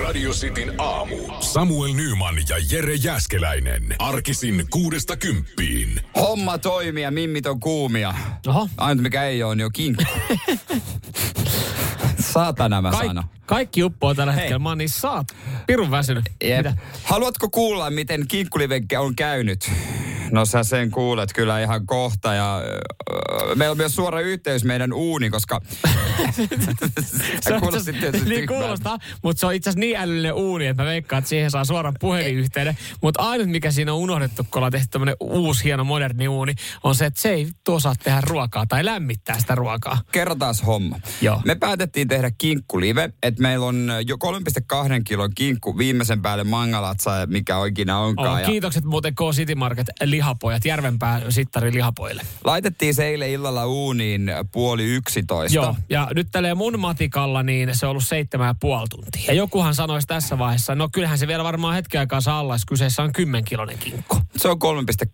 Radio Cityn aamu. Samuel Nyman ja Jere Jäskeläinen. Arkisin kuudesta kymppiin. Homma toimii ja mimmit on kuumia. Oho. Ainut mikä ei ole, on jo kinkku. Saatana mä Kaik, sanon. kaikki uppoo tällä Hei. hetkellä. Mä oon niin saat. Pirun väsynyt. Haluatko kuulla, miten kinkkulivenkke on käynyt? No sä sen kuulet kyllä ihan kohta ja äh, meillä on myös suora yhteys meidän uuni, koska Se on kuulosti tietysti niin kuulostaa, mutta se on itse asiassa niin älyllinen uuni, että mä veikkaan, että siihen saa suoran puhelinyhteyden. Mutta ainut, mikä siinä on unohdettu, kun ollaan tehty tämmöinen uusi, hieno, moderni uuni, on se, että se ei osaa tehdä ruokaa tai lämmittää sitä ruokaa. Kerrotaan homma. Joo. Me päätettiin tehdä kinkkulive, että meillä on jo 3,2 kilon kinkku viimeisen päälle mangalatsa, mikä oikeina onkaan. Oh, ja kiitokset muuten K City Market lihapojat, Järvenpää sittari lihapojille. laitettiin se eilen illalla uuniin puoli yksitoista. Joo, ja nyt tälleen mun matikalla niin se on ollut seitsemän ja puoli tuntia. Ja jokuhan sanoisi tässä vaiheessa, no kyllähän se vielä varmaan hetken aikaa saa olla, jos kyseessä on kymmenkilonen kinkku. Se on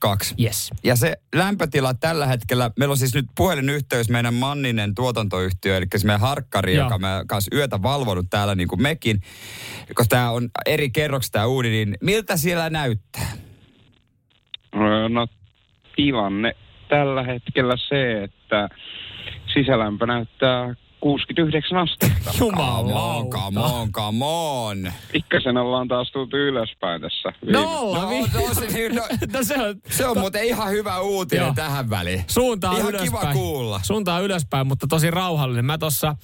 3,2. Yes. Ja se lämpötila tällä hetkellä, meillä on siis nyt puhelinyhteys meidän Manninen tuotantoyhtiö, eli se meidän harkkari, Joo. joka me kanssa yötä valvonut täällä niin kuin mekin. Koska tämä on eri kerroksista tämä uuni, niin miltä siellä näyttää? Öö, No tilanne tällä hetkellä se, että sisälämpö näyttää 69 astetta. Come on, Jumalauta. come on, come on. Pikkasen ollaan taas tultu ylöspäin tässä. viime- No, vi- no, se, no, no se on, se on muuten ihan hyvä uutinen Joo. tähän väliin. suuntaa Ihan ylöspäin. kiva kuulla. Suuntaa ylöspäin, mutta tosi rauhallinen. Mä tossa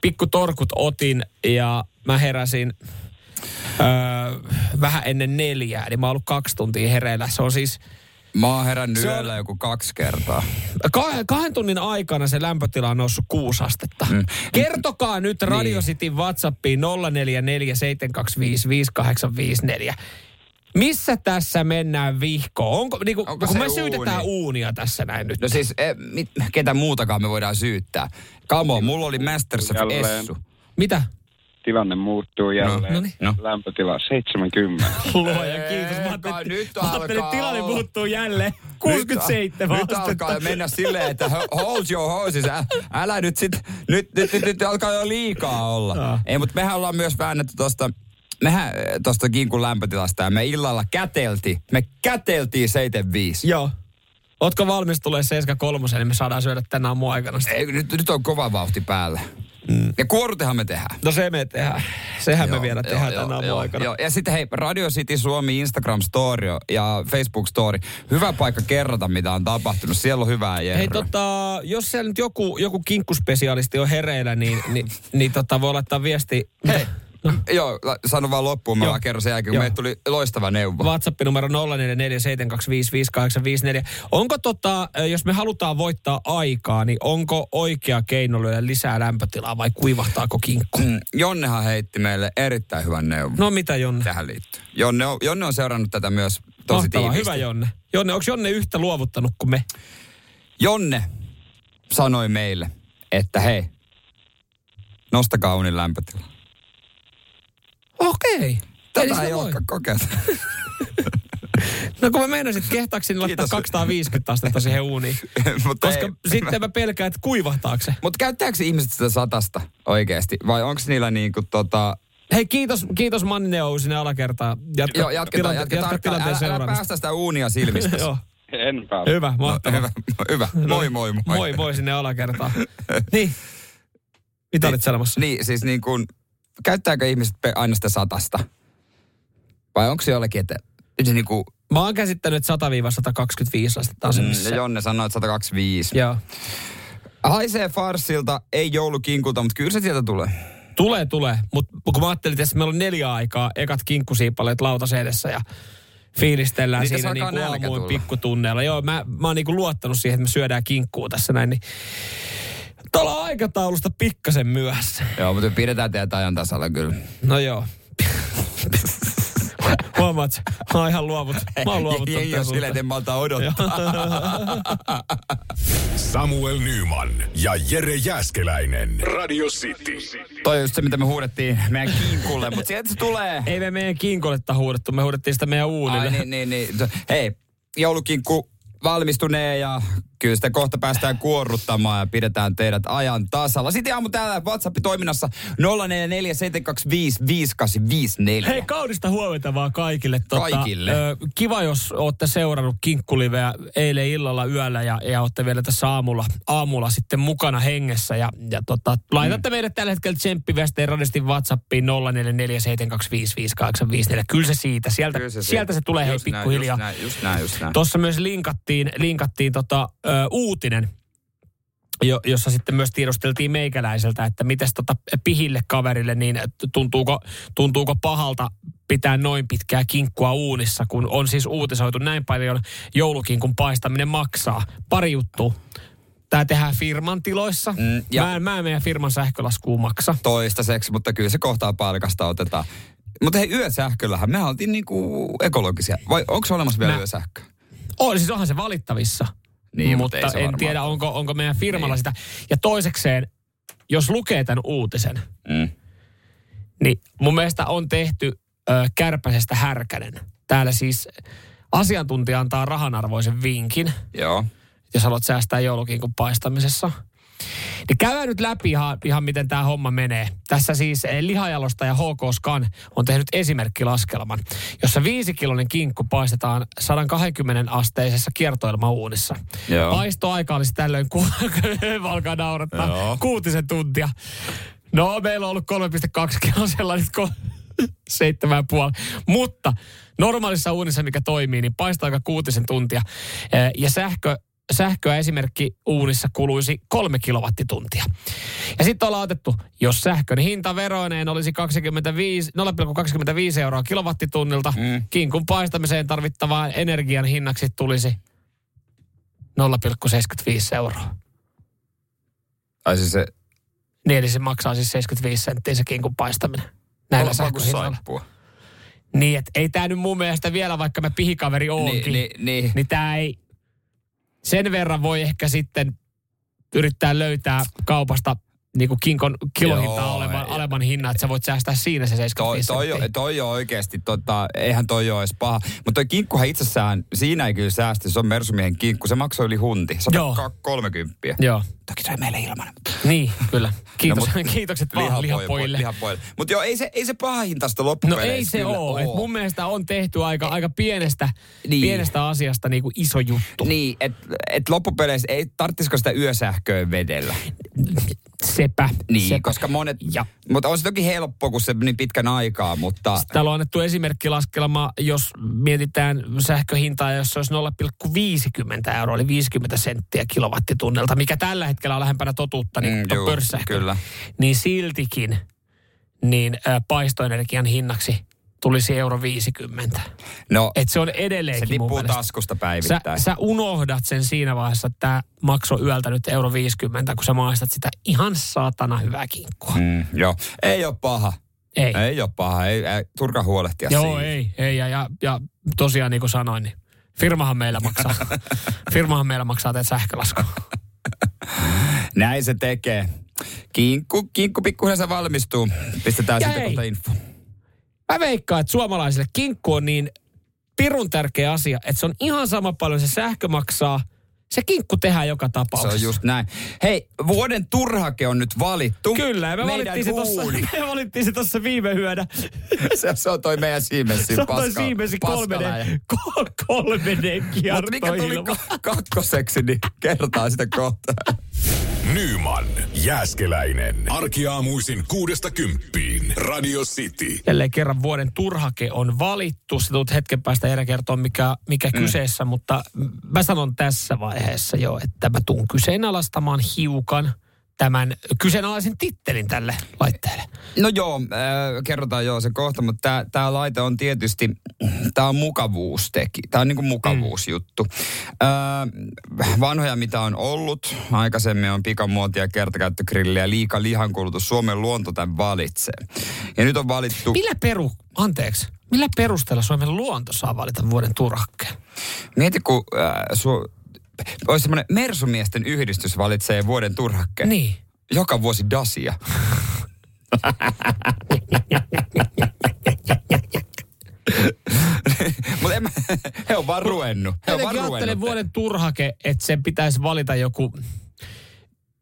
pikku torkut otin ja mä heräsin öö, vähän ennen neljää. Eli mä oon ollut kaksi tuntia hereillä. Se on siis Mä oon herännyt Se on- yöllä joku kaksi kertaa. Kahden, kahden tunnin aikana se lämpötila on noussut kuusi astetta. Mm. Kertokaa nyt Niin. Radio Cityn WhatsAppiin 0447255854. Missä tässä mennään vihkoon? Onko, niinku, Onko kun me syytetään uuni? uunia tässä näin nyt. No siis, e, mit, ketä muutakaan me voidaan syyttää? Come on, mulla oli Masterchef. Essu. Mitä? Tilanne muuttuu jälleen. no niin. No. Lämpötila 70. Luoja, kiitos. Mä ajattelin, nyt mä ajattelin alkaa että tilanne muuttuu jälleen. 67 nyt, nyt alkaa mennä silleen, että ho- hold your horses. Ä, älä nyt sit, nyt, nyt, nyt, nyt alkaa jo liikaa olla. Joo. Ei, mutta mehän ollaan myös väännetty tosta, mehän eh, tosta kinkun lämpötilasta ja me illalla kätelti. Me käteltiin 75. Joo. Ootko valmis tulee 73, niin me saadaan syödä tänä aamun aikana. Ei, nyt, nyt on kova vauhti päällä. Mm. Ja kuorutehan me tehdään. No se me tehdään. Sehän me Joo, vielä joo, tehdään joo, tänä joo, aikana. Joo. Ja sitten hei, Radio City Suomi Instagram Story ja Facebook Story. Hyvä paikka kerrota, mitä on tapahtunut. Siellä on hyvää jerryä. Hei tota, jos siellä nyt joku, joku kinkkuspesialisti on hereillä, niin, niin, niin tota, voi laittaa viesti. Hei, joo, sano vaan loppuun, mä vaan kerron sen jälkeen, kun meille tuli loistava neuvo. WhatsApp numero 0447255854. Onko tota, jos me halutaan voittaa aikaa, niin onko oikea keino lyödä lisää lämpötilaa vai kuivahtaako kinkku? Mm, Jonnehan heitti meille erittäin hyvän neuvon No mitä Jonne? tähän liittyen. Jonne on, Jonne on seurannut tätä myös tosi Mahtavaa, tiiviisti. hyvä Jonne. Jonne, onko Jonne yhtä luovuttanut kuin me? Jonne sanoi meille, että hei, nostakaa unin lämpötila. Okei. Eli Tätä ei olekaan kokeiltu. No kun mä meinasin, että kehtaakseni laittaa Kiitos. 250 astetta siihen uuniin. Mutta Koska sitten mä pelkään, että kuivahtaako se. Mutta käyttääkö ihmiset sitä satasta oikeasti? Vai onko niillä niinku tota... Hei, kiitos, kiitos Manninen Ou sinne alakertaan. Jatka, Joo, jatketaan, tilante- jatketaan. jatka Älä, tilanteen älä seuraamista. päästä sitä uunia silmistä. Joo, En pääse. hyvä, No, hyvä, hyvä. Moi, moi, moi. Moi, moi sinne alakertaan. niin. Mitä olit sanomassa? Niin, siis niin kuin, käyttääkö ihmiset aina sitä satasta? Vai onko se jollekin, että se niin kuin, Mä oon käsittänyt, että 100-125 astetta on se, mm. Jonne sanoi, että 125. Joo. Haisee farsilta, ei joulukinkulta, mutta kyllä se sieltä tulee. Tulee, tulee. Mutta kun mä ajattelin, että meillä on neljä aikaa, ekat kinkkusiipaleet lautas edessä ja fiilistellään Niitä siinä niin kuin aamuin pikkutunneilla. Joo, mä, mä oon niin kuin luottanut siihen, että me syödään kinkkuu tässä näin. Niin Tuolla on aikataulusta pikkasen myöhässä. Joo, mutta pidetään teitä ajan tasalla kyllä. No joo. Huomaat, mä oon ihan luovut. Mä oon luovuttanut Jengi tän on silleen, että en malta odottaa. Samuel Nyman ja Jere Jäskeläinen. Radio City. Toi just se, mitä me huudettiin meidän kinkulle, mutta sieltä se tulee. Ei me meidän kinkoletta huudettu, me huudettiin sitä meidän uunille. Ai niin, niin, niin. Hei, joulukinkku valmistunee ja kyllä sitä kohta päästään kuorruttamaan ja pidetään teidät ajan tasalla. Sitten aamu täällä WhatsApp-toiminnassa 0447255854. Hei, kaunista huomenta vaan kaikille. Tota, Kaikille. Ö, kiva, jos olette seurannut kinkkuliveä eilen illalla yöllä ja, ja olette vielä tässä aamulla, aamulla sitten mukana hengessä. Ja, ja tota, laitatte mm. meille tällä hetkellä tsemppivästeen radistin WhatsAppiin 0447255854. Kyllä se siitä. Sieltä, Kyllä se sieltä se tulee hei Just näin, pikkuhiljaa. Just näin, just näin, just näin. Tuossa myös linkattiin, linkattiin tota, ö, uutinen, jo, jossa sitten myös tiedusteltiin meikäläiseltä, että miten tota pihille kaverille, niin tuntuuko, tuntuuko pahalta pitää noin pitkää kinkkua uunissa, kun on siis uutisoitu näin paljon joulukinkun paistaminen maksaa. Pari juttua. Tämä tehdään firman tiloissa. Mm, ja- mä, en, mä en meidän firman sähkölaskuun maksa. Toistaiseksi, mutta kyllä se kohtaa palkasta otetaan. Mutta hei, yösähköllähän me oltiin niinku ekologisia. Vai onko olemassa vielä Mä- yösähkö? On, siis onhan se valittavissa. Niin, mutta mutta en tiedä, ole. onko, onko meidän firmalla Niin. sitä. Ja toisekseen, jos lukee tämän uutisen, Mm. niin mun mielestä on tehty ö, kärpäsestä härkänen. Täällä siis asiantuntija antaa rahanarvoisen vinkin, Joo. jos haluat säästää joulukinkun paistamisessa. Niin käydään nyt läpi ihan, ihan miten tämä homma menee. Tässä siis eh, lihajalostaja HK Scan on tehnyt esimerkkilaskelman, jossa viisikiloinen kinkku paistetaan 120 asteisessa kiertoilmauunissa. Joo. Paistoaika olisi tällöin, ku- alkaa naurattaa, Joo. kuutisen tuntia. No, meillä on ollut 3,2 kiloa sellainen, ko- seitsemän puoli. Mutta normaalissa uunissa, mikä toimii, niin paistaa aika kuutisen tuntia. Eh, Ja sähkö, sähköä esimerkki uunissa kuluisi kolme kilowattituntia. Ja sitten ollaan otettu, jos sähkön hinta veroineen olisi 25, 0,25 euroa kilowattitunnilta, mm. kinkun paistamiseen tarvittavaan energian hinnaksi tulisi 0,75 euroa. Ai siis se Niin, eli se maksaa siis 75 senttiä se kinkun paistaminen. Näillä sähköhinnoilla. Niin, että ei tämä nyt mun mielestä vielä, vaikka mä pihikaveri oonkin, Niin, niin, niin. niin tämä ei, sen verran voi ehkä sitten yrittää löytää kaupasta niin kuin kinkon kilohintaa olevan, olevan hinnan, että sä voit säästää siinä se Toi, 75 toi, on, toi on oikeasti, tota, eihän toi ole edes paha. Mutta toi kinkkuhan itsessään, siinä ei kyllä säästä, se on Mersumiehen kinkku, se maksoi yli hunti, Joo. 130. Joo, Toki se meille ilmanen. niin, kyllä. Kiitos, No, mut- kiitokset vaan lihapojille. Lihapojille. Mutta joo, ei se, ei se paha hintaista No loppupeleissä ei se kyllä ole. Et mun mielestä on tehty aika, aika pienestä, Niin. pienestä asiasta niin kuin iso juttu. Niin, että et loppupeleissä ei tarttisiko sitä yösähköä vedellä. Sepä. Niin, sepä. koska monet, Ja mutta on se toki helppo, kun se niin pitkän aikaa, mutta Täällä on annettu esimerkkilaskelma, jos mietitään sähköhintaa, jos se olisi 0,50 euroa, eli 50 senttiä kilowattitunnilta, mikä tällä hetkellä on lähempänä totuutta, niin Mm, juu, kyllä. Niin siltikin, niin ä, paistoenergian hinnaksi tulisi euro 50. no, Et se on se edelleenkin mun tippuu taskusta Sä, päivittäin. sä unohdat sen siinä vaiheessa, että tämä maksoi yöltä nyt euro 50, kun sä maistat sitä ihan saatana hyvää kinkkua. Mm, joo, ei ole paha. Ei. Ei ole paha, ei, ei turka huolehtia Joo, siitä. ei, ei. Ja, ja, ja tosiaan niin kuin sanoin, niin firmahan meillä maksaa. firmahan meillä maksaa teet sähkölasku. Näin se tekee. Kinkku, kinkku pikkuhiljaa se valmistuu. Pistetään Ja siitä hei. kohta info. Mä veikkaan, että suomalaisille kinkku on niin pirun tärkeä asia, että se on ihan sama paljon se sähkö maksaa. Se kinkku tehdään joka Se tapauksessa. on just näin. Hei, vuoden turhake on nyt valittu. Kyllä, me Meidän valittiin, se tossa, me valittiin se tuossa viime yönä. se, se on toi meidän Siemensin Se on toi paska, Siemensin kolme paskaläjä. D, kolme D Mutta mikä tuli ka- kakkoseksi, niin kertaa sitä kohta. Nyman, Jääskeläinen. Arkiaamuisin kuudesta kymppiin. Radio City. Jälleen kerran vuoden turhake on valittu. Se tulet hetken päästä Jere kertoa, mikä, mikä mm. kyseessä, mutta mä sanon tässä vaiheessa jo, että mä tuun kyseenalaistamaan hiukan tämän kyseenalaisen tittelin tälle laitteelle. No joo, äh, kerrotaan joo se kohta, mutta tämä laite on tietysti, tämä on mukavuusteki. Tämä on niinku mukavuusjuttu. Äh, vanhoja mitä on ollut, aikaisemmin on pikamuotia, kertakäyttögrilliä, liika lihankulutus. Suomen luonto tämän valitsee. Ja nyt on valittu... Millä peru, anteeksi, millä perusteella Suomen luonto saa valita vuoden turhakkeen? Mieti, kun äh, su, olisi semmoinen Mersumiesten yhdistys valitsee vuoden turhakkeen. Niin. Joka vuosi Dasia. Mutta he on vaan ruvennut. He on vaan ruvennut. vuoden turhake, että sen pitäisi valita joku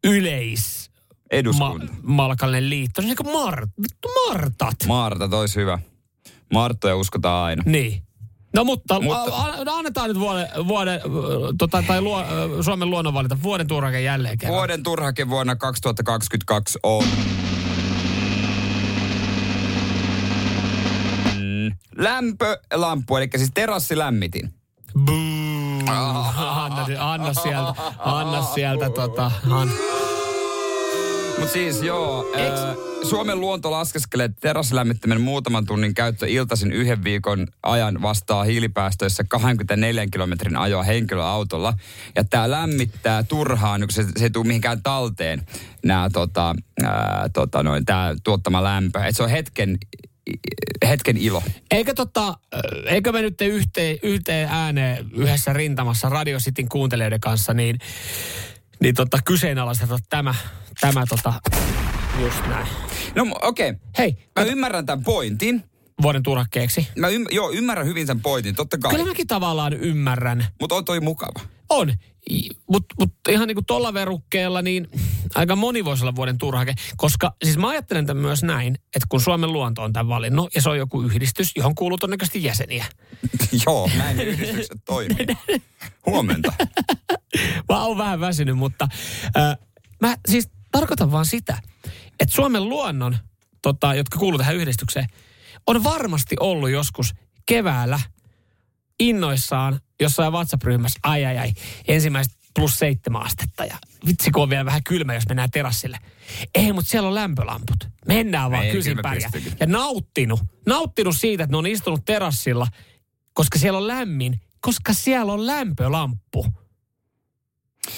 yleis Eduskunta. ma- malkallinen liitto. Se on niin kuin Mar- vittu Martat. Marta, tois hyvä. Marttoja uskotaan aina. Niin. No mutta, Mutta- a, a, annetaan nyt vuoden, vuoden ö, tota, tai luo, ö, Suomen luonnon valita vuoden turhake jälleen kerran. Vuoden turhake vuonna 2022 on... Mm, Lämpölamppu, eli siis terassilämmitin. Boom. Anna, anna sieltä, anna sieltä tota. Mutta siis joo, ää, Suomen luonto laskeskelee, että terassilämmittimen muutaman tunnin käyttö iltaisin yhden viikon ajan vastaa hiilipäästöissä 24 kilometrin ajoa henkilöautolla. Ja tämä lämmittää turhaan, kun se, se ei tule mihinkään talteen, nämä tota, tota noin, tää tuottama lämpö. Et se on hetken, hetken ilo. Eikö, tota, eikö me nyt yhteen, yhteen ääneen yhdessä rintamassa Radio Cityn kuuntelijoiden kanssa, niin, niin tota, kyseenalaisteta tämä, tämä tota, just näin. No okei, okay. Hei, mä ymmärrän tämän pointin. vuoden turhakkeeksi. Mä ym, joo, ymmärrän hyvin sen pointin, totta kai. Kyllä mäkin tavallaan ymmärrän. Mutta on toi mukava. On. Mutta mut ihan niin kuin tuolla verukkeella, niin aika moni voisi olla vuoden turhake. Koska siis mä ajattelen tämän myös näin, että kun Suomen luonto on tämän valinnut, ja se on joku yhdistys, johon kuuluu todennäköisesti jäseniä. joo, näin yhdistykset toimii. Huomenta. Mä oon vähän väsynyt, mutta äh, mä siis tarkoitan vaan sitä, että Suomen luonnon, tota, jotka kuuluu tähän yhdistykseen, on varmasti ollut joskus keväällä innoissaan jossain WhatsApp-ryhmässä, ai ai ai, ensimmäiset plus seitsemän astetta ja vitsi kun on vielä vähän kylmä, jos mennään terassille. Ei, mutta siellä on lämpölamput. Mennään vaan Ei, kysin pärjää. Ja nauttinut, nauttinut siitä, että ne on istunut terassilla, koska siellä on lämmin, koska siellä on lämpölamppu.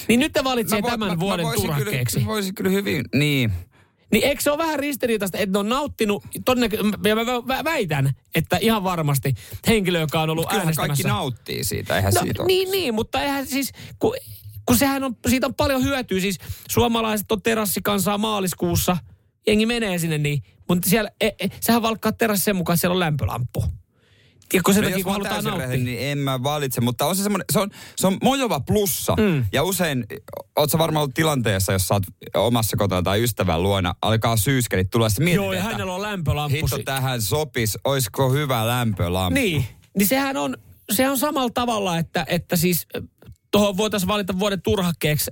Niin nyt te valitsee voin- tämän vuoden voisin turhakkeeksi. Kyllä, voisin kyllä hyvin, niin. Niin eikö se ole vähän ristiriitaista, että ne on nauttinut, todennäkö- ja mä vä- väitän, että ihan varmasti henkilö, joka on ollut Kyllähän äänestämässä. kaikki nauttii siitä, eihän no, siitä ole. niin, niin, mutta eihän siis, kun, kun sehän on, siitä on paljon hyötyä. Siis suomalaiset on terassikansaa maaliskuussa, jengi menee sinne niin, mutta siellä, e, e, sehän valkkaa terassi sen mukaan, että siellä on lämpölamppu. Ja kun sen No takia, jos kun halutaan nauttia. niin en mä valitse, mutta on se semmoinen, se on, se on mojova plussa. Mm. Ja usein, oot sä varmaan ollut tilanteessa, jos sä oot omassa kotona tai ystävän luona, alkaa syyskelit tulla, sitten mietit, Joo, ja hänellä on lämpölamppu. hitto tähän sopis, oisko hyvä lämpölamppu? Niin, niin sehän on, sehän on samalla tavalla, että, että siis tuohon voitaisiin valita vuoden turhakkeeksi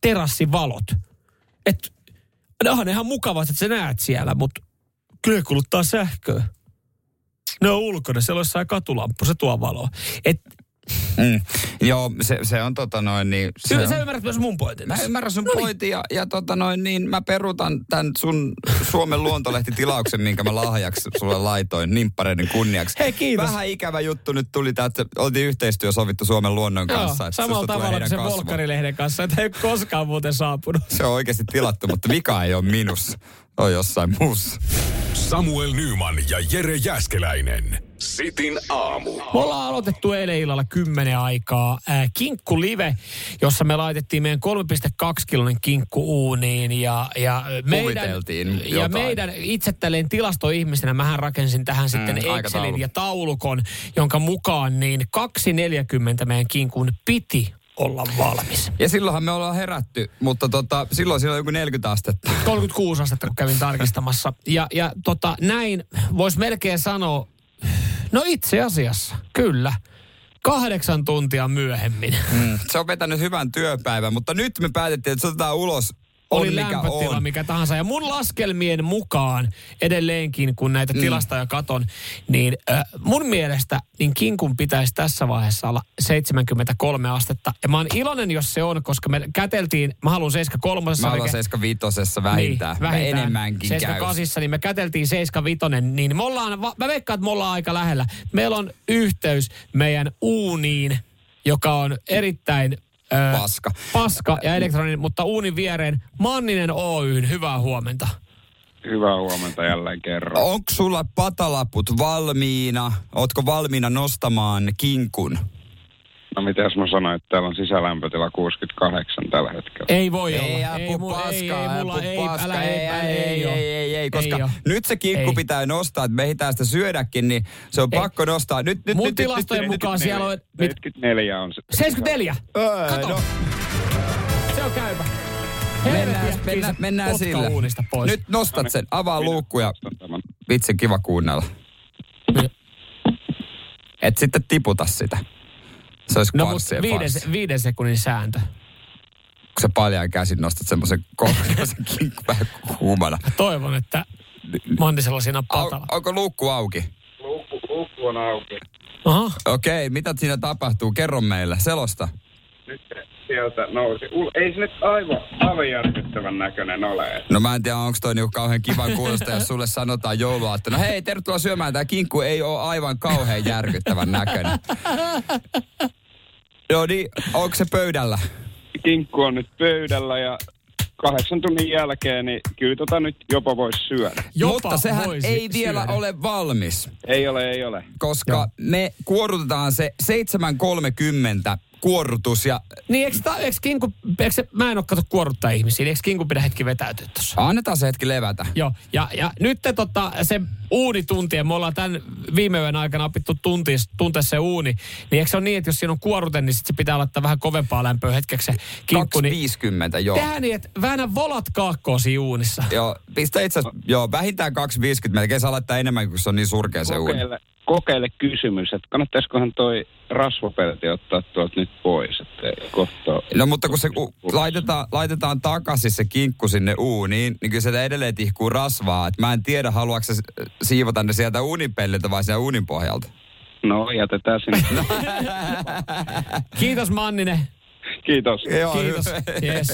terassivalot. Että ne onhan ihan mukavat, että sä näet siellä, mutta kyllä kuluttaa sähköä. Ne on ulkona, siellä on jossain katulamppu, se tuo valoa. Et, Mm. Joo, se, se on tota noin niin... Se sä, on. sä ymmärrät myös mun pointin. Mä ymmärrän sun No niin. pointin ja, ja tota noin, niin mä peruutan tämän sun Suomen luontolehti-tilauksen, minkä mä lahjaksi sulle laitoin nimppareiden kunniaksi. Hei, kiitos. Vähän ikävä juttu nyt tuli, tää, että oltiin yhteistyö sovittu Suomen luonnon Joo, kanssa. että samalla tavalla kuin se. Volkkarilehden kanssa, että ei koskaan muuten saapunut. Se on oikeasti tilattu, mutta vika ei ole minussa. On jossain muussa. Samuel Nyman ja Jere Jäskeläinen. Sitin aamu. Me ollaan aloitettu eilen illalla 10 aikaa äh, Kinkku Live, jossa me laitettiin meidän 3,2 kilonen kinkku uuniin ja, ja meidän, ja jotain. meidän itse tälleen tilastoihmisenä mähän rakensin tähän sitten Excelin aikataulu. ja taulukon, jonka mukaan niin 2,40 meidän kinkun piti olla valmis. Ja silloinhan me ollaan herätty, mutta tota, silloin siellä on joku 40 astetta. 36 astetta, kun kävin tarkistamassa. Ja, ja tota, näin voisi melkein sanoa, no itse asiassa, kyllä, kahdeksan tuntia myöhemmin. Mm. Se on vetänyt hyvän työpäivän, mutta nyt me päätettiin, että se otetaan ulos oli mikä lämpötila on. mikä tahansa. Ja mun laskelmien mukaan edelleenkin, kun näitä mm. tilastoja katon, niin äh, mun mielestä niin kinkun pitäisi tässä vaiheessa olla 73 astetta. Ja mä oon iloinen, jos se on, koska me käteltiin, mä haluan 73. Mä haluan 75 vähintään. Niin, vähintään. Enemmänkin käy. 78, niin me käteltiin 75, niin me ollaan, mä veikkaan, että me ollaan aika lähellä. Meillä on yhteys meidän uuniin, joka on erittäin ö, Paska. paska ja elektroninen, mutta uunin viereen Manninen Oyn, hyvää huomenta. Hyvää huomenta jälleen kerran. Onko sulla patalaput valmiina? Ootko valmiina nostamaan kinkun? No mitäs mä sanoin, että täällä on sisälämpötila 68 tällä hetkellä. Ei voi Ei, olla. apu mu- paskaa, ei, ei, mulla, apu ei, paska, älä, ei, ei, ei, ei, ei, ei, ei, koska oo. nyt se kinkku Ei. pitää nostaa, että me ehditään sitä syödäkin, niin se on Ei. pakko nostaa. Nyt, nyt, Mun nyt, tilastojen nyt, nyt, mukaan siellä on... Mit, 74 on se. 74? Öö, Kato. no, Se on käypä. mennään, mennään, mennään sillä. uunista pois. Nyt nostat sen, avaa Minä luukku ja vitsi kiva kuunnella. Et sitten tiputa sitä. Se olisi No mutta viiden, farssi. viiden sekunnin sääntö. Kun sä paljain käsin nostat semmoisen kinkku vähän kuumana. Toivon, että Mannisella siinä on Au, patala. onko luukku auki? Luukku, luukku on auki. Aha. Okei, mitä siinä tapahtuu? Kerro meille, selosta. Nyt se sieltä nousi. Ul- ei se nyt aivan, aivan järkyttävän näköinen ole. No mä en tiedä, onko toi niinku kauhean kivan kuulosta, jos sulle sanotaan joulua, että no hei, tervetuloa syömään. Tämä kinkku ei ole aivan kauhean järkyttävän näköinen. Joo niin, onko se pöydällä? Kinkku on nyt pöydällä ja kahdeksan tunnin jälkeen, niin kyllä tota nyt jopa voisi syödä. Jopa Mutta sehän voisi ei vielä syödä. ole valmis, Ei ole, ei ole. koska Joo. me kuorrutetaan se 7.30 kuorrutus ja Niin, eikö, ta, eikö kinku, eikö se, mä en ole kato kuorruttaa ihmisiä, niin eikö kinku pidä hetki vetäytyä tuossa? annetaan se hetki levätä. Joo, ja, ja nyt te, tota, se uunitunti, ja me ollaan tämän viime yön aikana opittu tuntia, tuntea se uuni, niin eikö se ole niin, että jos siinä on kuorute, niin sit se pitää laittaa vähän kovempaa lämpöä hetkeksi se kinkku, niin 250, joo. tehdään niin, että väännä volat kaakkoon siinä uunissa. Joo, pistä itse asiassa, joo, vähintään 250, melkein saa laittaa enemmän, kun se on niin surkea se uuni. Kokeile, kokeile kysymys, että kannattaisikohan toi rasvapelti ottaa tuolta nyt pois, että kohta... No mutta kun se u- laitetaan, laitetaan takaisin se kinkku sinne uuniin, niin kyllä se edelleen tihkuu rasvaa. Et mä en tiedä, haluatko se siivota ne sieltä uunipelliltä vai sieltä uunin pohjalta. No, jätetään sinne. Kiitos Manninen. Kiitos. Kiitos. Yes.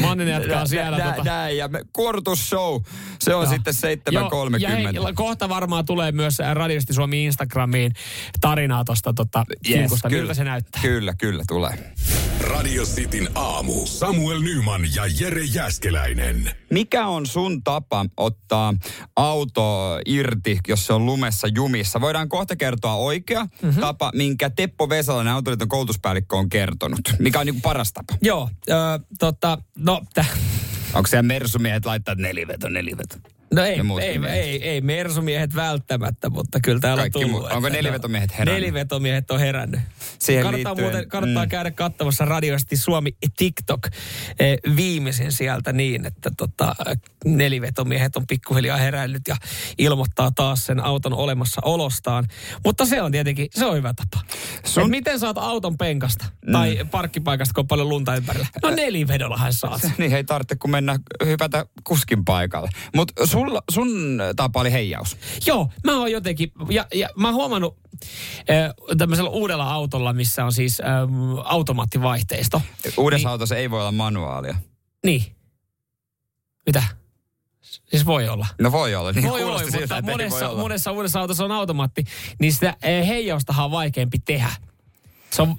Manninen jatkaa siellä, Nä, tota. Näin, ja me, kuortusshow, se on Joo. sitten Joo, ja hei, 7.30. kohta varmaan tulee myös Radiosti Suomi Instagramiin tarinaa tuosta tota, kinkusta. Miltä se näyttää? Kyllä, kyllä tulee. Radio Cityn aamu. Samuel Nyman ja Jere Jäskeläinen. Mikä on sun tapa ottaa auto irti, jos se on lumessa jumissa? Voidaan kohta kertoa oikea Mhm. mm-hmm. tapa, minkä Teppo Vesalainen Autoliiton koulutuspäällikkö on kertonut. Mikä on niin paras tapa? Joo, äh, tota, no, täh, Onko siellä mersumiehet laittaa neliveto, neliveto? No ei, ei, miehet. ei, ei, mersumiehet välttämättä, mutta kyllä täällä Kaikki on tullut. muu- onko nelivetomiehet herännyt? Nelivetomiehet on herännyt. Siihen kannattaa liittyen, muuten, kannattaa mm. käydä katsomassa radioisesti Suomi TikTok eh, viimeisin sieltä niin, että tota, nelivetomiehet on pikkuhiljaa herännyt ja ilmoittaa taas sen auton olemassaolostaan. Mutta se on tietenkin, se on hyvä tapa. Sun- miten saat auton penkasta tai parkkipaikasta, kun on paljon lunta ympärillä? No nelivedollahan saat. Niin ei tarvitse kun mennä hypätä kuskin paikalle. Mutta sun tapa oli heijaus. Joo, mä oon jotenkin, ja, ja mä oon huomannut äh, tämmöisellä uudella autolla, missä on siis ähm, automaattivaihteisto. Uudessa Niin. autossa ei voi olla manuaalia. Niin. Mitä? Siis voi olla. No voi olla, niin voi olla, kuulosti siltä, mutta ei voi monessa, olla. monessa uudessa autossa on automaatti, niin sitä eh, heijaustahan on vaikeampi tehdä. Se on,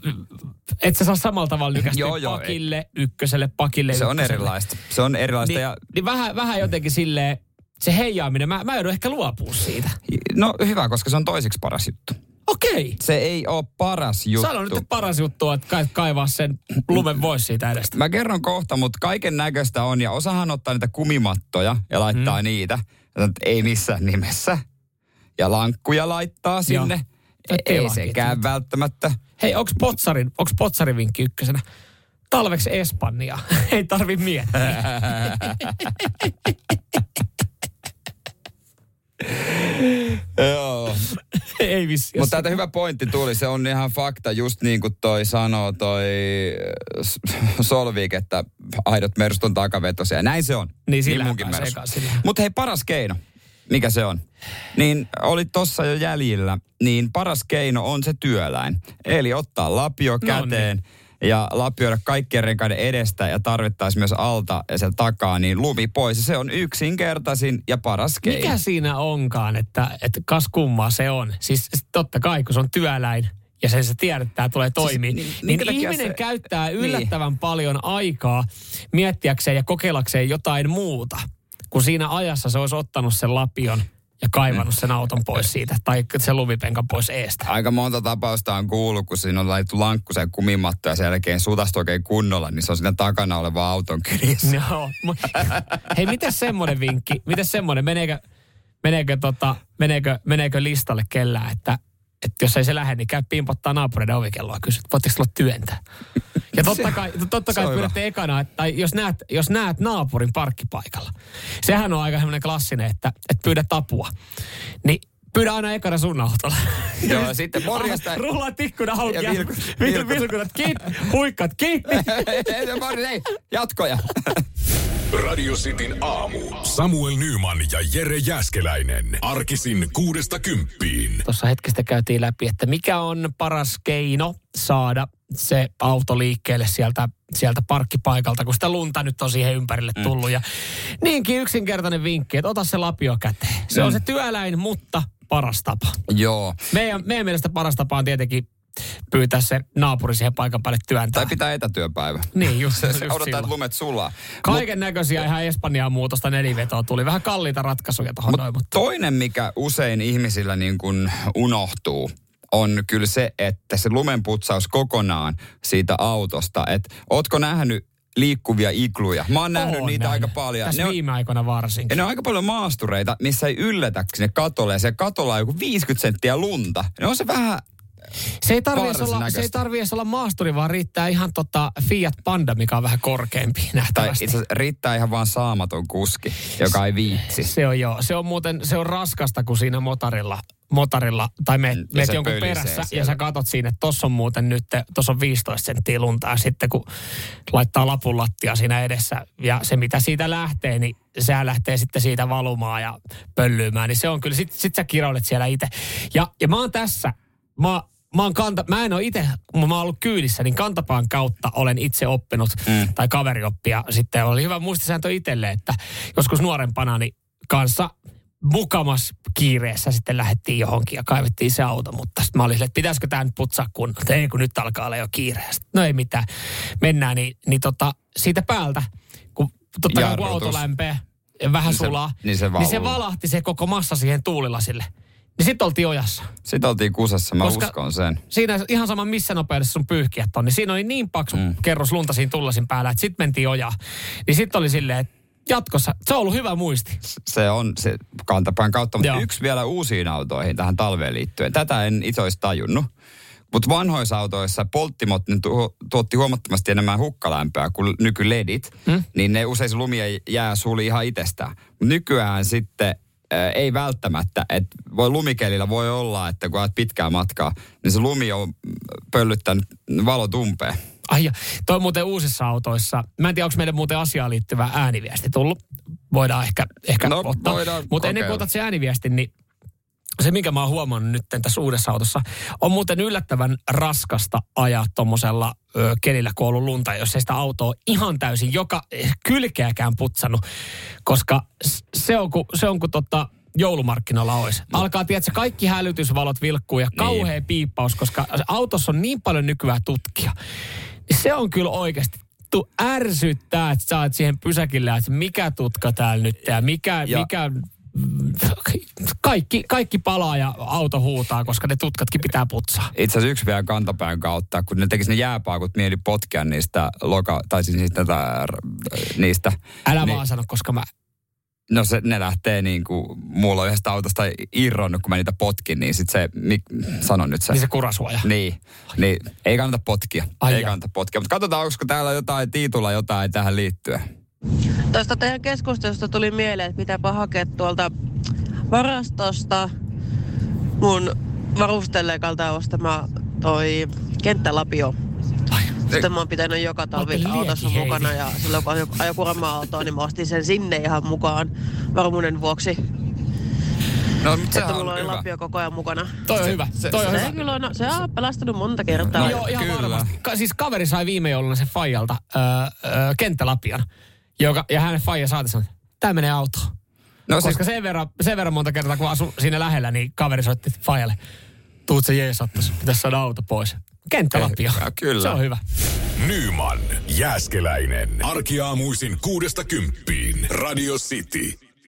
et sä saa samalla tavalla nykästä Joo, joo, pakille, ykköselle, pakille, Se on ykköselle. erilaista. Se on erilaista Niin, ja niin vähän, vähän jotenkin silleen, se heijaaminen, mä, mä joudun ehkä luopua siitä. no hyvä, koska se on toisiksi paras juttu. Okei. Se ei ole paras juttu. Sano nyt paras juttu, että kai, kaivaa sen lumen pois siitä edestä. Mä kerron kohta, mutta kaiken näköistä on. Ja osahan ottaa niitä kumimattoja ja laittaa mm. niitä. Ei missään nimessä. Ja lankkuja laittaa sinne. Ja Ei sekään välttämättä. Hei, onks Potsarin, onks Potsarin vinkki ykkösenä? Talveksi Espanja. Ei tarvi miettiä. Joo. Ei vissi. Mutta täältä hyvä pointti tuli, se on ihan fakta, just niin kuin toi sanoo toi S- Solvik, että aidot mersut on takavetosia. Näin se on. Niin, sillä sillä. Mutta hei, paras keino, mikä se on? Niin oli tossa jo jäljillä, niin paras keino on se työläin. Eli ottaa lapio No käteen ja lapioida kaikkien renkaiden edestä ja tarvittaisiin myös alta ja sieltä takaa, niin lumi pois. Ja se on yksinkertaisin ja paras keino. Mikä siinä onkaan, että, että kas kummaa se on? Siis totta kai, kun se on työläin ja sen sä tiedät, että tämä tulee toimii, niin- niin, niin ihminen se- käyttää Niin. yllättävän paljon aikaa miettiäkseen ja kokeilakseen jotain muuta, kun siinä ajassa se olisi ottanut sen lapion ja kaivannut sen auton pois siitä, tai sen lumipenkan pois eestä. Aika monta tapausta on kuullut, kun siinä on laitettu lankkuseen kumimatto ja sen jälkeen sutastu oikein kunnolla, niin se on siinä takana oleva auton kylissä. Mu- Hei, miten semmoinen vinkki? Miten semmoinen? Meneekö, meneekö, tota, meneekö, meneekö listalle kellään, että, että jos ei se lähde, niin käy pimpottaa naapureiden ovikelloa ja kysyt, voitteko tulla työntää? Ja totta kai, totta kai pyydätte ekana, että, tai jos näet, jos näet naapurin parkkipaikalla. Sehän on aika semmoinen klassinen, että, että pyydät apua. Niin pyydä aina ekana sun autolla. Joo, ja sitten morjesta. Rullaa tikkuna auki Ja ja vilkut- vilkut, vilkut. vilkutat kiinni, huikkat kiinni. ei, Mari, ei, jatkoja. Radio Cityn aamu. Samuel Nyman ja Jere Jäskeläinen. Arkisin kuudesta kymppiin. Tuossa hetkestä käytiin läpi, että mikä on paras keino saada se auto liikkeelle sieltä, sieltä parkkipaikalta, kun sitä lunta nyt on siihen ympärille tullut. Ja niinkin yksinkertainen vinkki, että ota se lapio käteen. Se on se työläin, mutta paras tapa. Joo. Meidän, meidän mielestä paras tapa on tietenkin pyytää se naapuri siihen paikan päälle työntää. Tai pitää etätyöpäivä. Niin, just, Se, just silloin. että lumet sulaa. Kaiken näköisiä ihan Espanjaan muutosta nelivetoa tuli. Vähän kalliita ratkaisuja tuohon noin, mutta Toinen, mikä usein ihmisillä niin kuin unohtuu, on kyllä se, että se lumenputsaus kokonaan siitä autosta. Että ootko nähnyt liikkuvia igluja? Mä oon nähnyt oon niitä nähnyt. aika paljon. Tässä Ne on, viime aikoina varsinkin. ja ne on aika paljon maastureita, missä ei yllätä sinne katolle. Ja se katolla on joku 50 senttiä lunta. Ne on se vähän... Se ei tarvi edes Varsin olla, se ei näköistä. tarvi edes olla maasturi, vaan riittää ihan tota Fiat Panda, mikä on vähän korkeampi Tai nähtävästi. itse asiassa riittää ihan vaan saamaton kuski, joka ei viitsi. Se on joo. Se on muuten, se on raskasta, kun siinä motorilla, motorilla tai meet, Mm, meet se jonkun perässä siellä. ja sä katot siinä, että tossa on muuten nyt, tossa on 15 senttiä lunta ja sitten kun laittaa lapun lattia siinä edessä ja se mitä siitä lähtee, niin sehän lähtee sitten siitä valumaan ja pöllyymään, niin se on kyllä, sit, sit sä kiroilet siellä itse. Ja, ja mä oon tässä, mä, Mä, oon kanta, mä en ole itse, kun mä oon ollut kyydissä, niin kantapaan kautta olen itse oppinut, mm. tai kaveri oppia. Sitten oli hyvä muistisääntö itselle, että joskus nuorempana niin kanssa mukamas kiireessä sitten lähdettiin johonkin ja kaivettiin se auto, mutta sitten mä olin silleen, että pitäisikö tämä nyt putsaa kun, ei kun nyt alkaa olla jo kiire. No ei mitään, mennään, niin, niin tota, siitä päältä, kun totta kai kun auto lämpee, vähän Niin se- sulaa, niin se niin se valahti se koko massa siihen tuulilasille. Niin sitten oltiin ojassa. Sitten oltiin kusessa, mä Koska- uskon sen. Siinä ihan sama missä nopeudessa sun pyyhkiät on, niin siinä oli niin paksu mm. kerros lunta siinä tullasin päällä, että sitten mentiin ojaa. Niin sitten oli silleen, että jatkossa, se on ollut hyvä muisti. Se on se kantapään kautta. Mutta Joo. yksi vielä uusiin autoihin tähän talveen liittyen. Tätä en itse olisi tajunnut. Mutta vanhoissa autoissa polttimot ne tu- tuotti huomattavasti enemmän hukkalämpöä kuin nykyledit. Hmm? Niin ne usein se lumi ja jää suli ihan itsestään. Nykyään sitten ei välttämättä, että voi lumikelillä voi olla, että kun ajat pitkää matkaa, niin se lumi on pöllyttänyt valot umpeen. Ai ja, toi muuten uusissa autoissa, mä en tiedä, onko meille muuten asiaan liittyvä ääniviesti tullut. Voidaan ehkä, ehkä No, ottaa. Mutta ennen kuin otat se ääniviestin, niin se, minkä mä oon huomannut nyt tässä uudessa autossa, on muuten yllättävän raskasta ajaa tuommoisella kelillä, kun on ollut lunta, jos ei sitä autoa ihan täysin joka kylkeäkään putsannut, koska se on kuin, se on kuin tota, joulumarkkinoilla olisi. Alkaa, tiedätkö, kaikki hälytysvalot vilkkuu ja kauhea piippaus, koska autossa on niin paljon nykyään tutkia. Niin se on kyllä oikeasti tu ärsyttää, että sä oot siihen pysäkille, että mikä tutka täällä nyt ja mikä, Ja- mikä kaikki, kaikki palaa ja auto huutaa, koska ne tutkatkin pitää putsaa. Itse asiassa yksi vielä kantapään kautta, kun ne tekisi ne jääpaakut mieli potkia niistä loka, tai siis niistä, tätä, niistä. Älä niin, vaan sano, koska mä... No se, ne lähtee niin kuin, mulla on yhdestä autosta irronnut, kun mä niitä potkin, niin sit se, mik, sano nyt se. Niin se kurasuoja. Niin, niin, ei kannata potkia. Ai ei jaa. kannata potkia. Mutta katsotaan, onko täällä jotain, Tiitulla jotain tähän liittyen. Tuosta teidän keskustelusta tuli mieleen, että pitääpä hakea tuolta varastosta mun varustelleikalta ostama toi kenttälapio. Sitten mä oon pitänyt joka talvi autossa mukana ja silloin kun ajo- ajo kuorma-autoa, niin mä ostin sen sinne ihan mukaan varmuuden vuoksi. No, mutta Että sehän mulla on oli hyvä. lapio koko ajan mukana. Toi on hyvä. se- Toi on Se, hyvä. kyllä on, se on pelastanut monta kertaa. No joo, ihan Kyllä. varmasti. Ka- siis kaveri sai viime jouluna sen Fajalta öö, öö, kenttälapion. Joka, ja hänen Faija saati sanoi, tää menee autoon. No Koska siis, sen verran, sen verran monta kertaa, kun asun siinä lähellä, niin kaveri soitti Fajalle. Tuut se jeesattas, pitäisi saada auto pois. Kenttälapio. Ja kyllä. Se on hyvä. Nyman, Jääskeläinen. Arkiaamuisin kuudesta kymppiin. Radio City.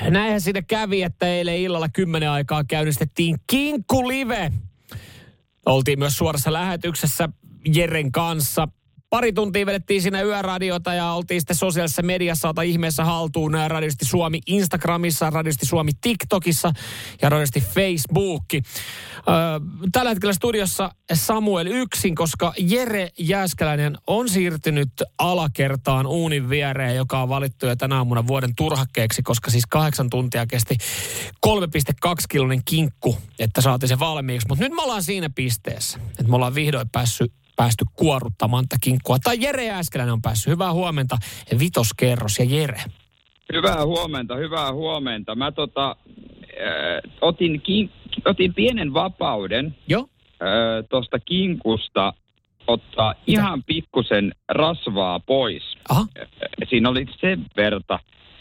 Näinhän siinä kävi, että eilen illalla kymmenen aikaa käynnistettiin Kinkku Live. Oltiin myös suorassa lähetyksessä Jeren kanssa. Pari tuntia vedettiin siinä yöradiota ja oltiin sitten sosiaalisessa mediassa ota ihmeessä haltuun Radiosti Suomi Instagramissa, Radiosti Suomi TikTokissa ja Radiosti Facebookki. Tällä hetkellä studiossa Samuel yksin, koska Jere Jääskeläinen on siirtynyt alakertaan uunin viereen, joka on valittu jo tänä aamuna vuoden turhakkeeksi, koska siis kahdeksan tuntia kesti 3,2 kilonen kinkku, että saatiin se valmiiksi. Mutta nyt me ollaan siinä pisteessä, että me ollaan vihdoin päässyt päästy kuoruttamaan tätä kinkkua. Tai Jere Jääskeläinen on päässyt. Hyvää huomenta, vitoskerros ja Jere. Hyvää huomenta, hyvää huomenta. Mä tota, äh, otin, kin, otin pienen vapauden Joo. äh, tuosta kinkusta ottaa ihan pikkusen rasvaa pois. Aha. Äh, Siinä oli sen verta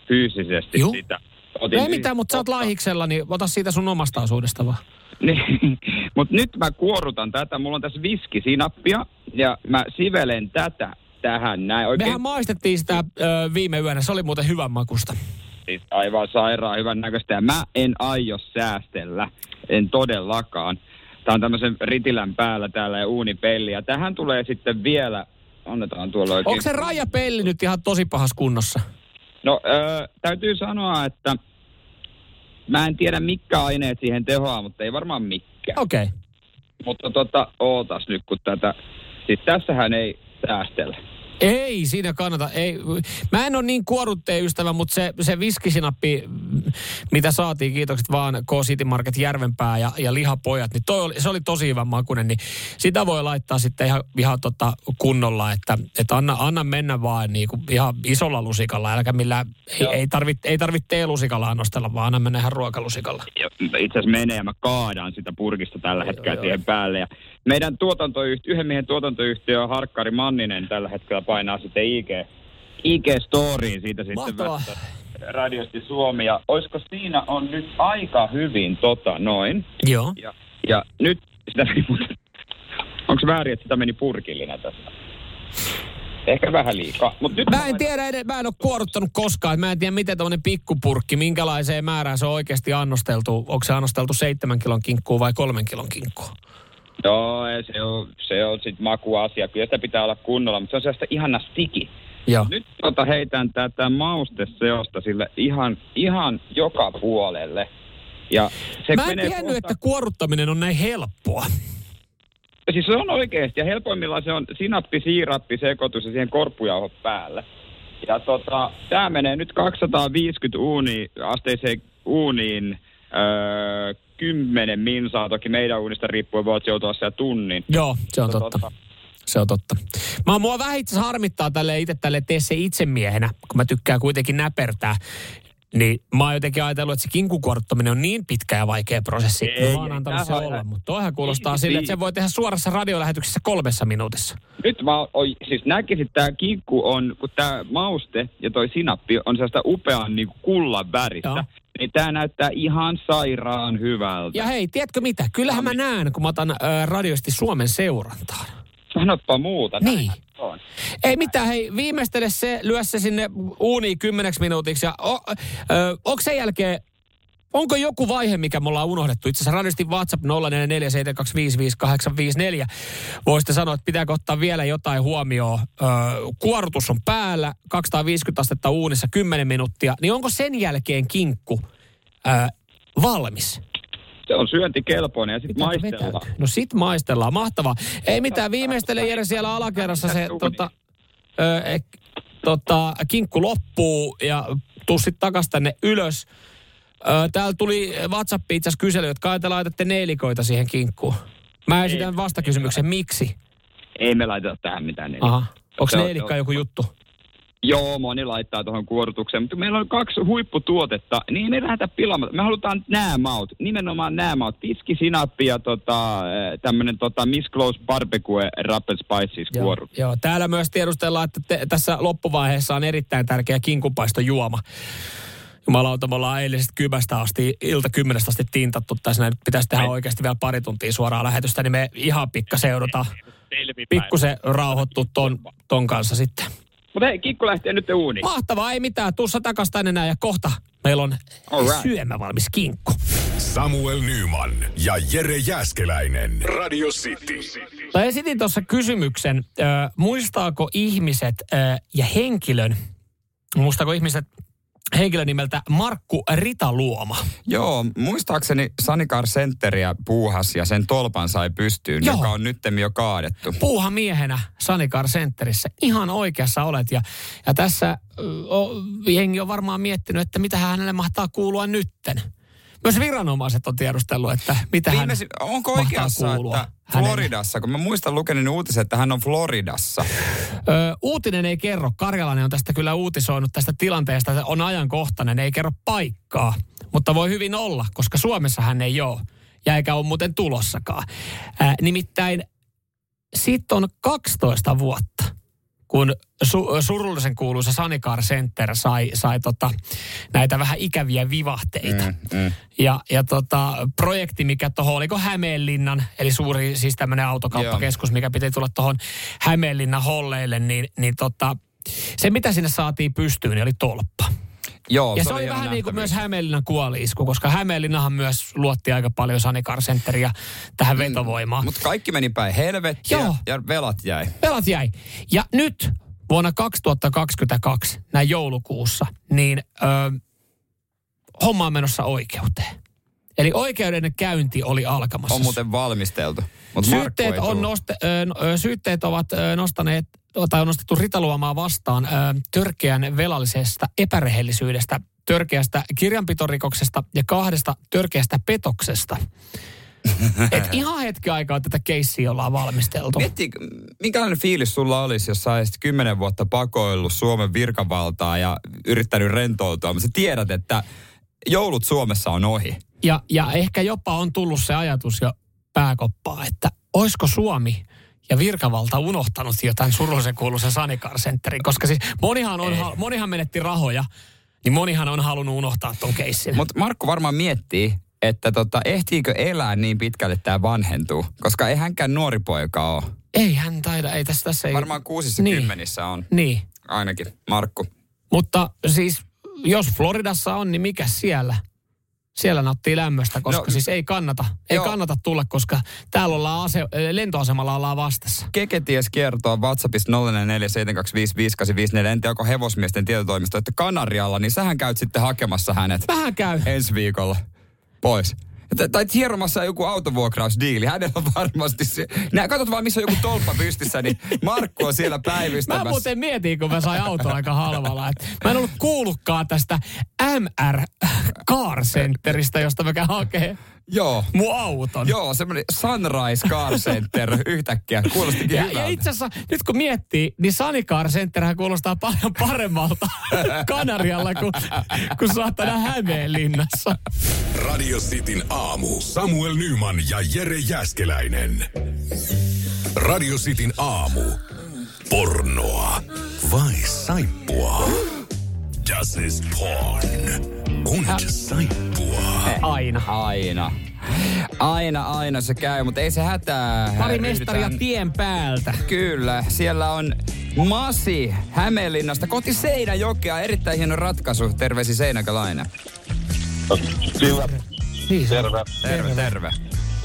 fyysisesti Joo. sitä. Otin Ei mitään, mutta sä oot laihiksella, niin ota siitä sun omasta osuudesta vaan. Niin, mutta nyt mä kuorutan tätä. Mulla on tässä viskisinappia ja mä sivelen tätä tähän näin. Oikein Mehän maistettiin sitä ö, viime yönä, se oli muuten hyvän makusta. siis aivan sairaan hyvän näköistä. Ja mä en aio säästellä, en todellakaan. Tää on tämmöisen ritilän päällä täällä ja uunipelli. Ja tähän tulee sitten vielä, annetaan tuolla oikein. Onko se rajapelli nyt ihan tosi pahassa kunnossa? No öö, täytyy sanoa, että mä en tiedä mitkä aineet siihen tehoaa, mutta ei varmaan mikään. Okei. Okay. Mutta tota, ootas nyt kun tätä, siis tässähän ei säästellä. Ei, siinä kannata. Ei. Mä en ole niin kuorutteen ystävä, mutta se, se viskisinappi, mitä saatiin, kiitokset vaan K City Market Järvenpää ja, ja lihapojat, niin toi oli, se oli tosi hyvän makunen, niin sitä voi laittaa sitten ihan, ihan tota kunnolla, että, että anna, anna mennä vaan niin kuin ihan isolla lusikalla, äläkä millään, ei, Joo. ei tarvitse ei tarvit teelusikalla annostella, vaan anna mennä ihan ruokalusikalla. Itse asiassa menee ja mä kaadan sitä purkista tällä hetkellä siihen päälle. Ja meidän tuotantoyhtiö, yhden miehen tuotantoyhtiö Harkkari Manninen tällä hetkellä painaa sitten IG, IG-storiin siitä sitten vasta radiosti Suomi. Ja olisiko siinä on nyt aika hyvin tota noin. Joo. Ja, ja nyt sitä onko se väärin, että sitä meni purkillinen tässä? Ehkä vähän liikaa. Mut nyt Mä en tiedä, edes- mä en ole kuoruttanut koskaan. Mä en tiedä, miten tämmöinen pikkupurkki, minkälaiseen määrään se on oikeasti annosteltu. Onko se annosteltu seitsemän kilon kinkkuu vai kolmen kilon kinkkuu? Joo, ei, se on, se on sitten makuasia. Kyllä sitä pitää olla kunnolla, mutta se on sellaista ihana stiki. Joo. Nyt tota heitän tätä mausteseosta sille ihan, ihan joka puolelle. Ja se Mä en menee tiennyt, kohta- että kuoruttaminen on näin helppoa. Siis se on oikeasti, ja helpoimmillaan se on sinappi, siirappi, sekoitus ja siihen korppujauhot päälle. Ja tota, tämä menee nyt 250 uuni, asteiseen uuniin, öö, 10 minsaa, toki meidän uunista riippuen voit joutua siellä tunnin. Joo, se on totta. tota, Se on totta. Mä mua vähän itse harmittaa tälle itse tälle tee se itsemiehenä, kun mä tykkään kuitenkin näpertää. Niin mä oon jotenkin ajatellut, että se kinkukorttominen on niin pitkä ja vaikea prosessi. Ei, mä oon ei, antanut se olla, ihan- mutta toihan kuulostaa Ei, sille, että se voi tehdä suorassa radiolähetyksessä kolmessa minuutissa. Nyt mä oi, siis näkisin, että tämä kinkku on, kun tämä mauste ja toi sinappi on sellaista upean niin kullan väristä, Joo. Niin tämä näyttää ihan sairaan hyvältä. Ja hei, tiedätkö mitä? Kyllähän mä näen, kun mä otan äh, radiosti Suomen seurantaan. Sanoppa muuta. Niin. On. Ei mitään, hei, viimeistele se, lyö se sinne uuniin kymmeneksi minuutiksi. Ja o, ö, onko sen jälkeen, onko joku vaihe, mikä me ollaan unohdettu? Itse asiassa radiosti WhatsApp 0447255854. Voisitte sanoa, että pitääkö ottaa vielä jotain huomioon. Ö, kuorutus on päällä, 250 astetta uunissa 10 minuuttia. Niin onko sen jälkeen kinkku ö, valmis? Se on syöntikelpoinen ja sitten maistellaan. vetäytyä? No sit maistellaan, mahtavaa. Ei mitään, viimeistele Jere siellä alakerrassa se tota, ö, tota, kinkku loppuu ja tuu sit takas tänne ylös. Täällä tuli WhatsAppiin itse asiassa kysely, että kai te laitatte neilikoita siihen kinkkuun. Mä esitän vastakysymyksen, miksi? Ei me laiteta tähän mitään. Niin. Aha. Onko Se on- joku juttu? Joo, moni laittaa tuohon kuorutukseen, mutta meillä on kaksi huipputuotetta, niin me lähdetään pilaamaan. Me halutaan nämä maut, nimenomaan nämä maut. Tiski, sinappi ja tota, tämmöinen tota Miss Close Barbecue Rapid Spices Joo, kuoru. joo, täällä myös tiedustellaan, että te, tässä loppuvaiheessa on erittäin tärkeä kinkupaistojuoma. Jumalauta, me ollaan eilisestä kymästä asti, ilta kymmenestä asti tintattu tässä. Näin pitäisi tehdä oikeasti vielä pari tuntia suoraa lähetystä, niin me ihan pikkasen joudutaan pikkusen rauhoittua ton, ton kanssa sitten. Mutta hei, kikku lähtee nyt uuniin. Mahtavaa, ei mitään. Tuussa takas tänne näin ja kohta meillä on Alright. syömä valmis kinkku. Samuel Nyman ja Jere Jäskeläinen. Radio City. Mä esitin tuossa kysymyksen, äh, muistaako ihmiset äh, ja henkilön, muistaako ihmiset henkilön nimeltä Markku Ritaluoma? Joo, muistaakseni Sanikar Centeriä puuhas ja sen tolpan sai pystyyn, Joo. joka on nyttemmin jo kaadettu. Puuha miehenä Sanikar Centerissä. Ihan oikeassa olet. Ja, ja tässä o, jengi on varmaan miettinyt, että mitä hänelle mahtaa kuulua nytten. Myös viranomaiset on tiedustellut, että mitä hän onko oikeassa, että. Floridassa, kun mä muistan lukenut uutisen, että hän on Floridassa. Ö, uutinen ei kerro, Karjalainen on tästä kyllä uutisoinut tästä tilanteesta, että on ajankohtainen, ei kerro paikkaa. Mutta voi hyvin olla, koska Suomessa hän ei ole. Ja eikä ole muuten tulossakaan. Ää, nimittäin siitä on 12 vuotta, kun su- surullisen kuuluisa Sanikar Center sai, sai tota, näitä vähän ikäviä vivahteita. Mm, mm. Ja, ja tota, projekti, mikä tuohon, oliko Hämeenlinnan, eli suuri siis tämmöinen autokauppakeskus, mikä piti tulla tuohon Hämeenlinnan holleille, niin, niin tota, se mitä sinne saatiin pystyyn, niin oli tolppa. Joo, ja se, oli oli hieno vähän niin kuin myös. Hämeenlinnan kuoliisku, koska Hämeenlinnahan myös luotti aika paljon Sanikar Centeria tähän vetovoimaan. Mutta kaikki meni päin helvettiä Joo. ja velat jäi. Pelat jäi. Ja nyt vuonna 2022, näin joulukuussa, niin ö, homma on menossa oikeuteen. Eli oikeudenkäynti oli alkamassa. On muuten valmisteltu. Mutta Syytteet, on noste, ö, no, ö, syytteet ovat nostaneet, tai on nostettu ritaluomaa vastaan ö, törkeän velallisesta epärehellisyydestä, törkeästä kirjanpitorikoksesta ja kahdesta törkeästä petoksesta. Et ihan hetki aikaa tätä keissiä ollaan valmisteltu. Mietti, minkälainen fiilis sulla olisi, jos sä olisit kymmenen vuotta pakoillut Suomen virkavaltaa ja yrittänyt rentoutua, mutta sä tiedät, että joulut Suomessa on ohi. Ja, ja ehkä jopa on tullut se ajatus jo pääkoppaa, että oisko Suomi ja virkavalta unohtanut jotain surullisen kuuluisen Sanikar Centerin, koska siis monihan, on, ha- monihan menetti rahoja, niin monihan on halunnut unohtaa ton keissin. Mutta Markku varmaan miettii, että tota, ehtiikö elää niin pitkälle, että tämä vanhentuu. Koska ei hänkään nuori poika ole. Ei hän taida, ei tässä, tässä ei... Varmaan kuusissa Niin. kymmenissä on Niin, ainakin Markku. mutta siis jos Floridassa on, niin mikä siellä? Siellä nauttii lämmöstä, koska No, siis ei kannata, ei joo. kannata tulla, koska täällä ollaan ase, lentoasemalla ollaan vastassa. Keke ties kertoa WhatsAppissa 0447255854. En tiedä, onko hevosmiesten tietotoimisto, että Kanarialla, niin sähän käyt sitten hakemassa hänet Vähän käy. ensi viikolla pois. Tai- hieromassa joku autovuokrausdiili. Hänellä on varmasti se. Nää, katsot vaan, missä on joku tolppa pystissä, niin Markku on siellä Mä päivystämässä. muuten mietin, kun mä sain auto aika halvalla. Et mä en ollut kuullutkaan tästä MR Car Centeristä, josta mä käyn hakee. Joo. mun auton. Joo, semmoinen Sunrise Car Center yhtäkkiä. Kuulostikin Ja, hyvältä. ja itse asiassa, nyt kun miettii, niin Sunny Car Centerhän kuulostaa paljon paremmalta Kanarialla kuin, kuin saatana Hämeenlinnassa. Radio Cityn aamu. Samuel Nyman ja Jere Jäskeläinen. Radio Cityn aamu. Pornoa vai saippua? Das ist porn. Und saippua. Aina. Aina. Aina, aina se käy, mutta ei se hätää. Pari mestaria tien päältä. Kyllä, siellä on Masi Hämeenlinnasta kohti Seinäjokea. Erittäin hieno ratkaisu. Terveisi Seinäkäläinen. Kyllä. Se on. Terve. Terve, terve.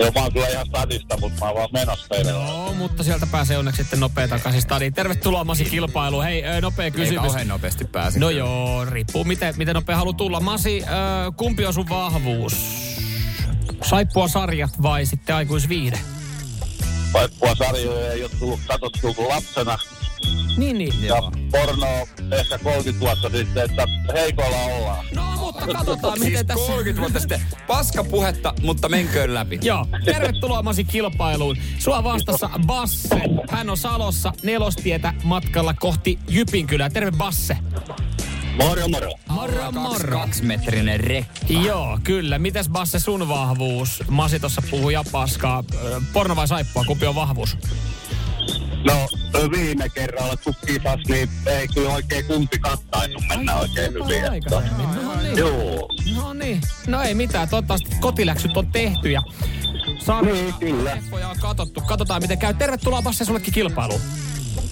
Joo, mä oon kyllä ihan stadista, mutta mä oon vaan menossa teille. Joo, mutta sieltä pääsee onneksi sitten nopea takaisin stadiin. Tervetuloa Masi kilpailuun. Hei, nopea Ei kysymys. kauhean nopeasti pääse. No joo, riippuu miten, miten nopea haluaa tulla. Masi, ö, kumpi on sun vahvuus? Saippua sarjat vai sitten aikuisviihde? Vaippua sarjoja ei ole tullut katsottua kuin lapsena. Niin, niin. Ja porno ehkä 30 vuotta sitten, että heikolla ollaan. No, mutta katsotaan Siis miten tässä... 30 vuotta sitten paskapuhetta, mutta menköön läpi. Joo, tervetuloa Masi kilpailuun. Sua vastassa Basse. Hän on Salossa nelostietä matkalla kohti Jypinkylää. Terve Basse. Moro, moro. Moro, Kaksi, moro. kaksimetrinen rekka. Joo, kyllä. Mitäs Basse sun vahvuus? Masi tuossa puhui ja paskaa. Porno vai saippua? Kumpi on vahvuus? No, viime kerralla kun kisas, niin ei kyllä oikein kumpi kattainnut mennä oikein hyvin. että- Aikaisemmin. No niin. Joo. No niin. No ei mitään. Toivottavasti kotiläksyt on tehty ja sarjaa Niin, kyllä. on katsottu. Katsotaan miten käy. Tervetuloa Basse sullekin kilpailuun.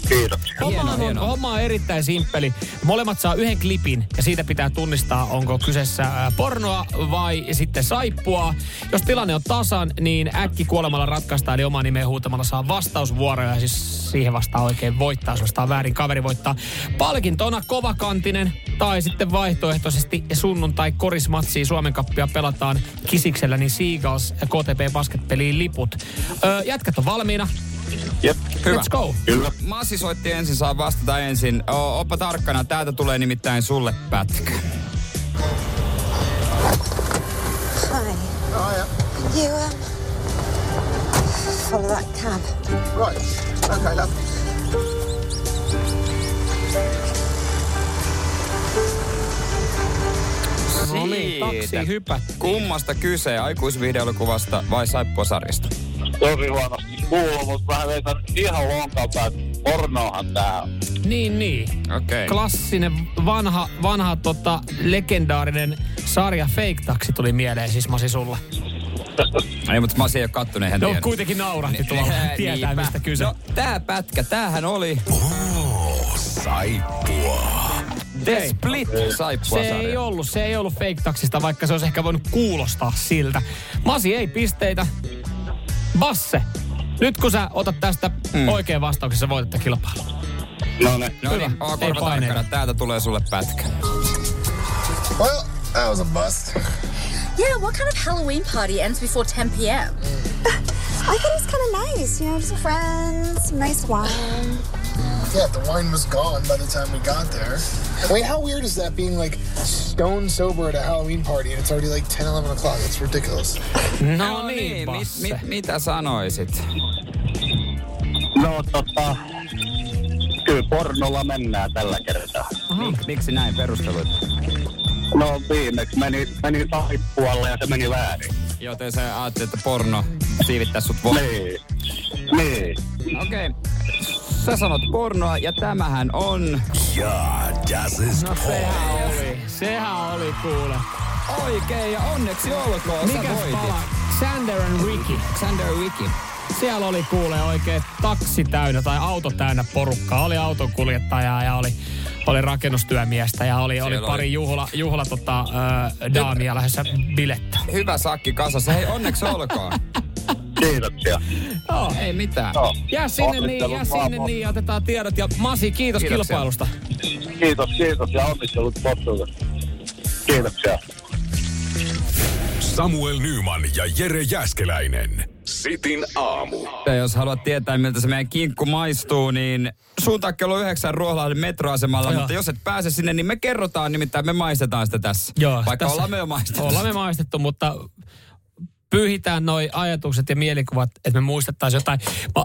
Kiitoksia. Homma on, hienoa. homma on erittäin simppeli. Molemmat saa yhden klipin ja siitä pitää tunnistaa, onko kyseessä pornoa vai sitten saippua. Jos tilanne on tasan, niin äkki kuolemalla ratkaistaan, eli oma nimeen huutamalla saa vastausvuoroja. Ja siis siihen vastaa oikein voittaa, jos vastaa väärin, kaveri voittaa. Palkintona kovakantinen tai sitten vaihtoehtoisesti sunnuntai korismatsia Suomen kappia pelataan Kisiksellä, niin Seagulls KTP basketpeliin liput. Öö, jätkät on valmiina. Jep. Hyvä. Let's go. Kyllä. Masi soitti ensin, saa vastata ensin. O, oppa tarkkana, täältä tulee nimittäin sulle pätkä. Hi. Oh, yeah. You, um, follow that cab. Right. Okay, love. No niin, taksi hypättiin. Kummasta kyse, aikuisvideolokuvasta vai saippuasarjasta? Tosi huonosti kuuluu, mutta vähän veitän ihan lonkalta, että pornohan tää on. Niin, niin. Okei. Okay. Klassinen, vanha, vanha tota, legendaarinen sarja Fake Taxi tuli mieleen siis Masi sulle. Ei, mutta Masi ei ole kattonut, eihän No tiedä. kuitenkin naurahti tuolla, Niinpä. tietää mistä kyse. No, tää pätkä, tämähän oli Oh, saippua. The Split Se saippuasarja. ei ollut, se ei ollut Fake Taxista, vaikka se olisi ehkä voinut kuulostaa siltä. Masi ei pisteitä. Basse, nyt kun sä otat tästä mm. oikean vastauksen, sä voitatte kilpailun. No ne. No niin, oo Ei korva paineita. tarkkana, täältä tulee sulle pätkä. Well, that was a bust. Yeah, what kind of Halloween party ends before 10 p.m.? I thought it was kind of nice, you know, just friends, nice wine. Yeah, the wine was gone by the time we got there. I mean, how weird is that being like stone sober at a Halloween party and it's already like 10, 11 o'clock? It's ridiculous. No, niin, mit, Basse. mit, mitä sanoisit? No tota, kyllä pornolla mennään tällä kertaa. Mik, miksi näin perustelut? No viimeksi meni, meni saippualle ja se meni väärin. Joten sä ajattelit, että porno siivittää sut voi. Niin. Niin. Okei. Okay. Sä sanot pornoa ja tämähän on... Ja, das ist No sehän oli, sehän oli kuule. Oikein ja onneksi olkoon. Voitit. pala? Xander and Ricky. Xander Wiki. Siellä oli kuule oikein taksi täynnä tai auto täynnä porukkaa. Oli autonkuljettajaa ja oli, oli rakennustyömiestä ja oli, oli pari oli. juhla, juhla tota, ö, daamia lähdössä bilettä. Hyvä sakki kasassa. Hei, onneksi olkoon. Kiitoksia. Joo. Ei mitään. Joo. Jää sinne niin, jää sinne niin ja otetaan tiedot. Ja Masi, kiitos Kiitoksia. kilpailusta. Kiitos, kiitos ja onnittelut potsuudesta. Kiitoksia. Samuel Nyman ja Jere Jäskeläinen. Sitin aamu. Ja jos haluat tietää, miltä se meidän kinkku maistuu, niin suuntaan kello yhdeksän Ruoholahden metroasemalla. Joo. Mutta jos et pääse sinne, niin me kerrotaan, nimittäin me maistetaan sitä tässä. Joo, Vaikka tässä- ollaan me jo maistettu. Ollaan me maistettu, mutta pyyhitään noi ajatukset ja mielikuvat, että me muistettaisiin jotain.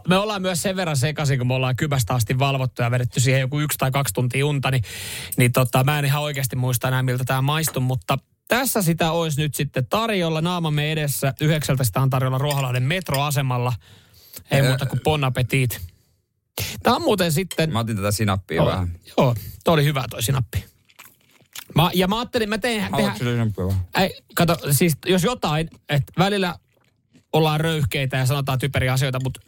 Me ollaan myös sen verran sekaisin, kun me ollaan kypästä asti valvottu ja vedetty siihen joku yksi tai kaksi tuntia unta, niin, niin tota, mä en ihan oikeasti muista enää, miltä tämä maistuu, mutta tässä sitä olisi nyt sitten tarjolla naamamme edessä. Yhdeksältä sitä on tarjolla Ruoholahden metroasemalla. Ei muuta kuin bon appetit. Tämä on muuten sitten... Mä otin tätä sinappia Joo, vähän. Joo, toi oli hyvä toi sinappi. Mä, ja mä ajattelin, mä tein... Haluatko tehdä, ei, kato, siis jos jotain, että välillä ollaan röyhkeitä ja sanotaan typeriä asioita, mutta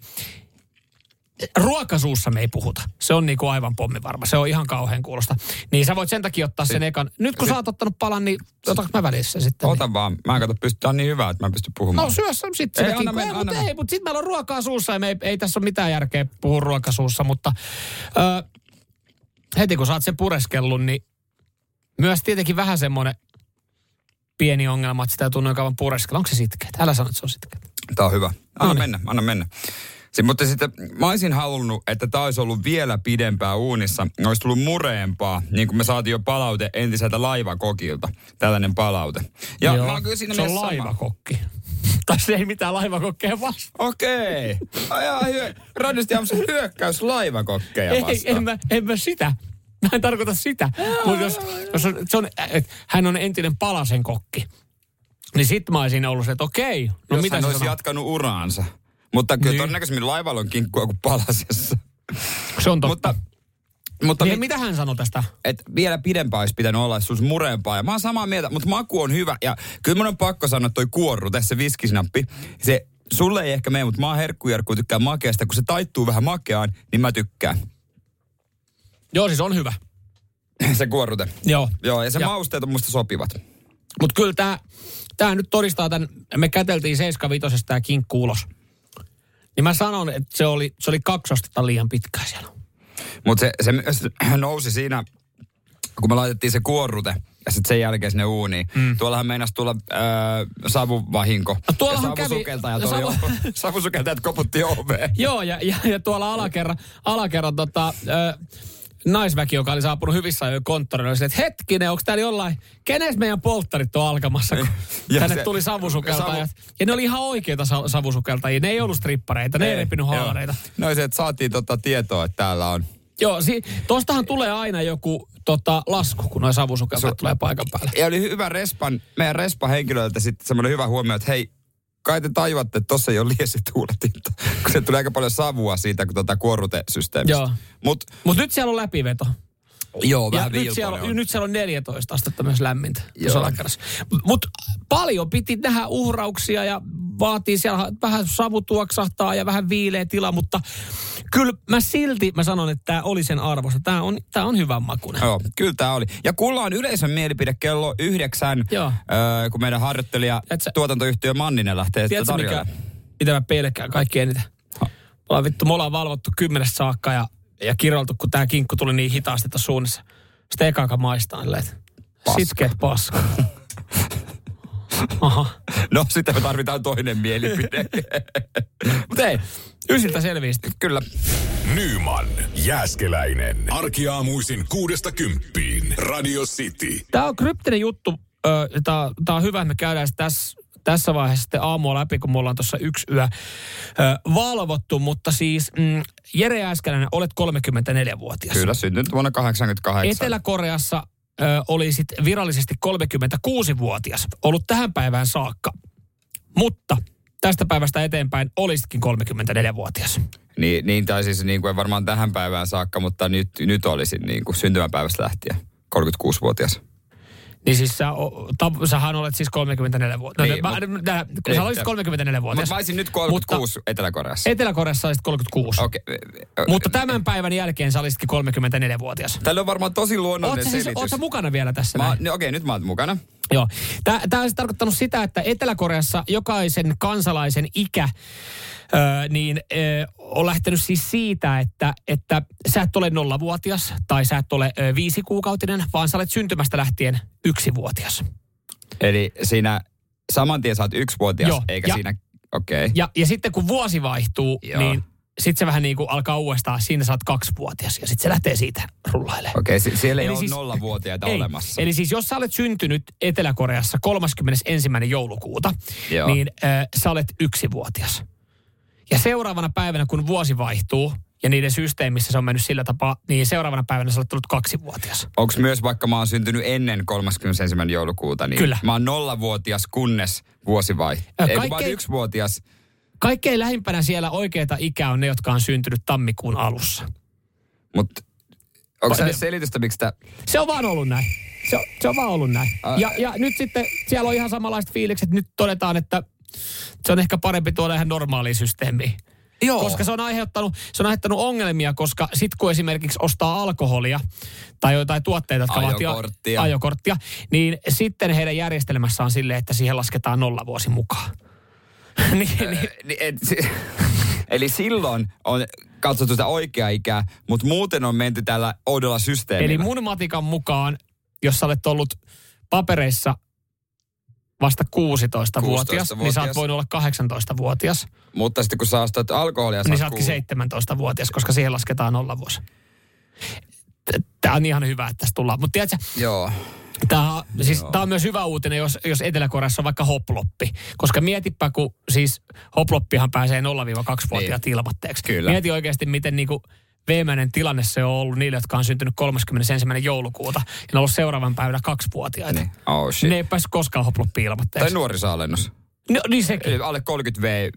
ruokasuussa me ei puhuta. Se on niinku aivan pommi varma. Se on ihan kauhean kuulosta. Niin sä voit sen takia ottaa sen ekan. Nyt kun sä oot ottanut palan, niin otaks mä välissä sitten? Ota vaan. Mä en kato, pysty, tää on niin hyvä, että mä pystyn puhumaan. No syö sen sitten Ei, anna mennä, ei, mutta anna ei, mutta sitten meillä on ruokaa suussa ja me ei, ei tässä ole mitään järkeä puhua ruokasuussa, mutta ö, heti kun sä oot sen pureskellut, niin myös tietenkin vähän semmoinen pieni ongelma, että sitä ei tunnu kauan pureskella. Onko se sitkeä? Älä sano, että se on sitkeä. Tää on hyvä. Anna No niin. mennä, anna mennä. Sitten, mutta sitten mä olisin halunnut, että tämä olisi ollut vielä pidempään uunissa. Olisi tullut mureempaa, niin kuin me saatiin jo palaute entiseltä laivakokilta. Tällainen palaute. Ja Joo, mä oon kyllä siinä se on laivakokki. tai se ei mitään laivakokkeja vastaan. Okei. Ajaa hyö... Radiosti hyökkäys laivakokkeja Ei, vastaan. en mä, en mä sitä. Mä en tarkoita sitä. Mutta jos, jos on, se on, et, hän on entinen palasen kokki, niin sit mä olisin ollut se, että okei. No Jos mitä hän olisi sanoo? jatkanut uraansa. Mutta kyllä Niin. todennäköisemmin laivalla on kinkkua kuin palasessa. Se on totta. Mutta, mutta Niin, mi- mitä hän sanoi tästä? et vielä pidempään olisi pitänyt olla, että se olisi mureempaa. Ja mä oon samaa mieltä, mutta maku on hyvä. Ja kyllä mun on pakko sanoa, että toi kuorru, tässä viskisnappi, se sulle ei ehkä mene, mutta mä oon herkkujarkku tykkää makeasta. Kun se taittuu vähän makeaan, niin mä tykkään. Joo, siis on hyvä. se kuorrute. Joo. Joo, ja se Ja- mausteet on musta sopivat. Mutta kyllä tämä tää nyt todistaa tämän, me käteltiin 75 tämä kinkku ulos. Niin mä sanon, että se oli, se oli kaksi astetta liian pitkään siellä. Mutta se, se myös nousi siinä, kun me laitettiin se kuorrute ja sitten sen jälkeen sinne uuniin. Mm. Tuollahan meinasi tulla äh, savuvahinko. No tuollahan ja kävi- savusukeltajat, savu- Savu... savusukeltajat koputti oveen. Joo, ja, ja, ja tuolla alakerran, alakerran tota, ö, naisväki, joka oli saapunut hyvissä ajoin konttorille, oli että hetkinen, onko täällä jollain, kenes meidän polttarit on alkamassa, kun Ja tänne se- tuli savusukeltajat. savu- Ja ne oli ihan oikeita sa- savusukeltajia, ne ei ollut strippareita, ne ei, repinyt joo. haalareita. No se, että saatiin tota tietoa, että täällä on. Joo, si- tostahan tulee aina joku tota, lasku, kun noin savusukeltajat Su- tulee paikan päälle. Ja oli hyvä respan, meidän respa-henkilöltä sitten semmoinen hyvä huomio, että hei, kai te tajuatte, että tossa ei ole liesituuletinta. Kun se tulee aika paljon savua siitä, kun tota kuorutesysteemistä. Joo. Mut, Mutta nyt siellä on läpiveto. Joo, Ja vähän nyt siellä, on, nyt siellä on 14 astetta myös lämmintä. Mutta paljon piti nähdä uhrauksia ja vaatii siellä vähän savu tuoksahtaa ja vähän viileä tila, mutta kyllä mä silti mä sanon, että tämä oli sen arvosta. Tämä on, tää on hyvän makuinen. Joo, kyllä tämä oli. Ja kuulla on yleisön mielipide kello yhdeksän, Joo. öö, kun meidän harjoittelija, sä- tuotantoyhtiö Manninen lähtee Tiedätkö mikä, mitä mä pelkään kaikki eniten? Ollaan, vittu, me ollaan valvottu kymmenestä saakka ja, ja kirjoiltu, kun tämä kinkku tuli niin hitaasti tuossa suunnassa. Sitten eka alkaa maistaa, silleen, että sitkeet paska. Aha. No, sitten me tarvitaan toinen mielipide. Mutta ei, ysiltä selviistä. Kyllä. Nyman, Jääskeläinen. Arkiaamuisin kuudesta kymppiin. Radio City. Tämä on kryptinen juttu. Tämä on hyvä, että me käydään tässä, tässä vaiheessa sitten aamua läpi, kun me ollaan tuossa yksi yö ö, valvottu. Mutta siis mm, Jere Äskeläinen, olet 34-vuotias. Kyllä, syntynyt vuonna 88. Etelä-Koreassa ö, olisit virallisesti 36-vuotias. Ollut tähän päivään saakka. Mutta tästä päivästä eteenpäin olisitkin 34-vuotias. Niin, niin tai siis niin kuin varmaan tähän päivään saakka, mutta nyt, nyt olisin niin kuin syntymäpäivästä lähtien 36-vuotias. Niin siis sä, o- ta, sähän olet siis 34-vuotias. Niin, No, mut- mä, nää, kun Niin, sä olisit joo. 34-vuotias. Mutta mä olisin nyt 36 Etelä-Koreassa. Etelä-Koreassa olisit 36. Okei. Mutta tämän päivän jälkeen sä olisitkin 34-vuotias. Tällä on varmaan tosi luonnollinen Oot siis, selitys. oot sä mukana vielä tässä? No, okei, nyt mä oon mukana. Joo. Tämä olisi tarkoittanut sitä, että Etelä-Koreassa jokaisen kansalaisen ikä Öö, niin öö, on lähtenyt siis siitä, että, että sä et ole nollavuotias tai sä et ole ö, viisi kuukautinen, vaan sä olet syntymästä lähtien yksivuotias. Eli siinä saman tien sä oot yksivuotias, Joo, eikä ja- siinä... Okei. Okay. Ja, ja sitten kun vuosi vaihtuu, Joo. niin sit se vähän niin kuin alkaa uudestaan, siinä saat kaksivuotias ja sitten se lähtee siitä rullailemaan. Okei, okay, siellä ei Eli ole siis- nollavuotiaita Ei. olemassa. Eli siis jos sä olet syntynyt Etelä-Koreassa 31. joulukuuta, Joo. niin äh, sä olet yksivuotias. Ja seuraavana päivänä, kun vuosi vaihtuu, ja niiden systeemissä se on mennyt sillä tapaa, niin seuraavana päivänä sä olet tullut kaksivuotias. Onko myös vaikka mä oon syntynyt ennen 31. joulukuuta, niin Kyllä. mä oon nollavuotias kunnes vuosi vai? Ö, Ei kun vaan kaikkein- yksivuotias. Kaikkein lähimpänä siellä oikeita ikää on ne, jotka on syntynyt tammikuun alussa. Mutta onko se selitystä, miksi tämä... Se on vaan ollut näin. Se on, se on vaan ollut näin. Ai- Ja, ja nyt sitten siellä on ihan samanlaiset fiilikset. Nyt todetaan, että se on ehkä parempi tuoda ihan normaaliin systeemiin. Joo. Koska se on aiheuttanut, se on aiheuttanut ongelmia, koska sit kun esimerkiksi ostaa alkoholia tai jotain tuotteita, jotka vaatii Ajokorttia. ajokorttia, niin sitten heidän järjestelmässä on silleen, että siihen lasketaan nollavuosi mukaan. niin, niin, Niin, et, Eli silloin on katsottu sitä oikeaa ikää, mutta muuten on menty tällä oudolla systeemillä. Eli mun matikan mukaan, jos sä olet ollut papereissa vasta 16-vuotias, niin sä oot 16-vuotias. voinut olla 18-vuotias. Mutta sitten kun sä ostat alkoholia, sä niin sä oot ootkin 17-vuotias, koska siihen lasketaan nolla vuosi. Tämä on ihan hyvä, että tästä tullaan. Mutta tiedätkö, Joo. Tämä, siis, tää on myös hyvä uutinen, jos, jos Etelä-Koreassa on vaikka hoploppi. Koska mietipä, kun siis hoploppihan pääsee 0-2-vuotiaat Niin. ilmatteeksi. Kyllä. Mieti oikeasti, miten niinku veemäinen tilanne se on ollut niille, jotka on syntynyt 31. joulukuuta. Ja ne on ollut seuraavan päivänä kaksivuotiaita. Niin. Oh shit. Ne ei päässyt koskaan hoploppi Tai ilmatteeksi. nuorisoalennus. No, niin sekin. Eli alle 30 V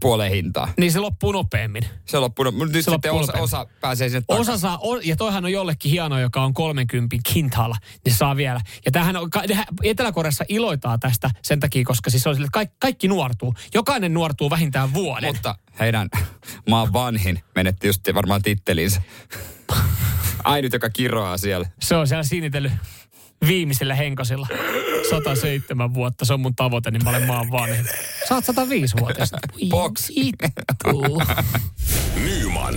puoleen hintaa. Niin se loppuu nopeammin. Se loppuu, no, mutta nyt Se sitten osa, nopeammin. osa pääsee sinne Osa takaisin. saa, o- ja toihan on jollekin hieno, joka on 30 kintaalla, niin se saa vielä. Ja tämähän on, Etelä-Koreassa iloitaan tästä sen takia, koska siis on sille, että kaikki, kaikki nuortuu. Jokainen nuortuu vähintään vuoden. Mutta heidän maan vanhin menetti just varmaan tittelinsä. Ainut, joka kiroaa siellä. Se on siellä sinitellyt viimeisellä henkosilla. 107 vuotta, se on mun tavoite, niin mä olen maan vanhin. Sä oot 105 vuotias. Box. Nyman,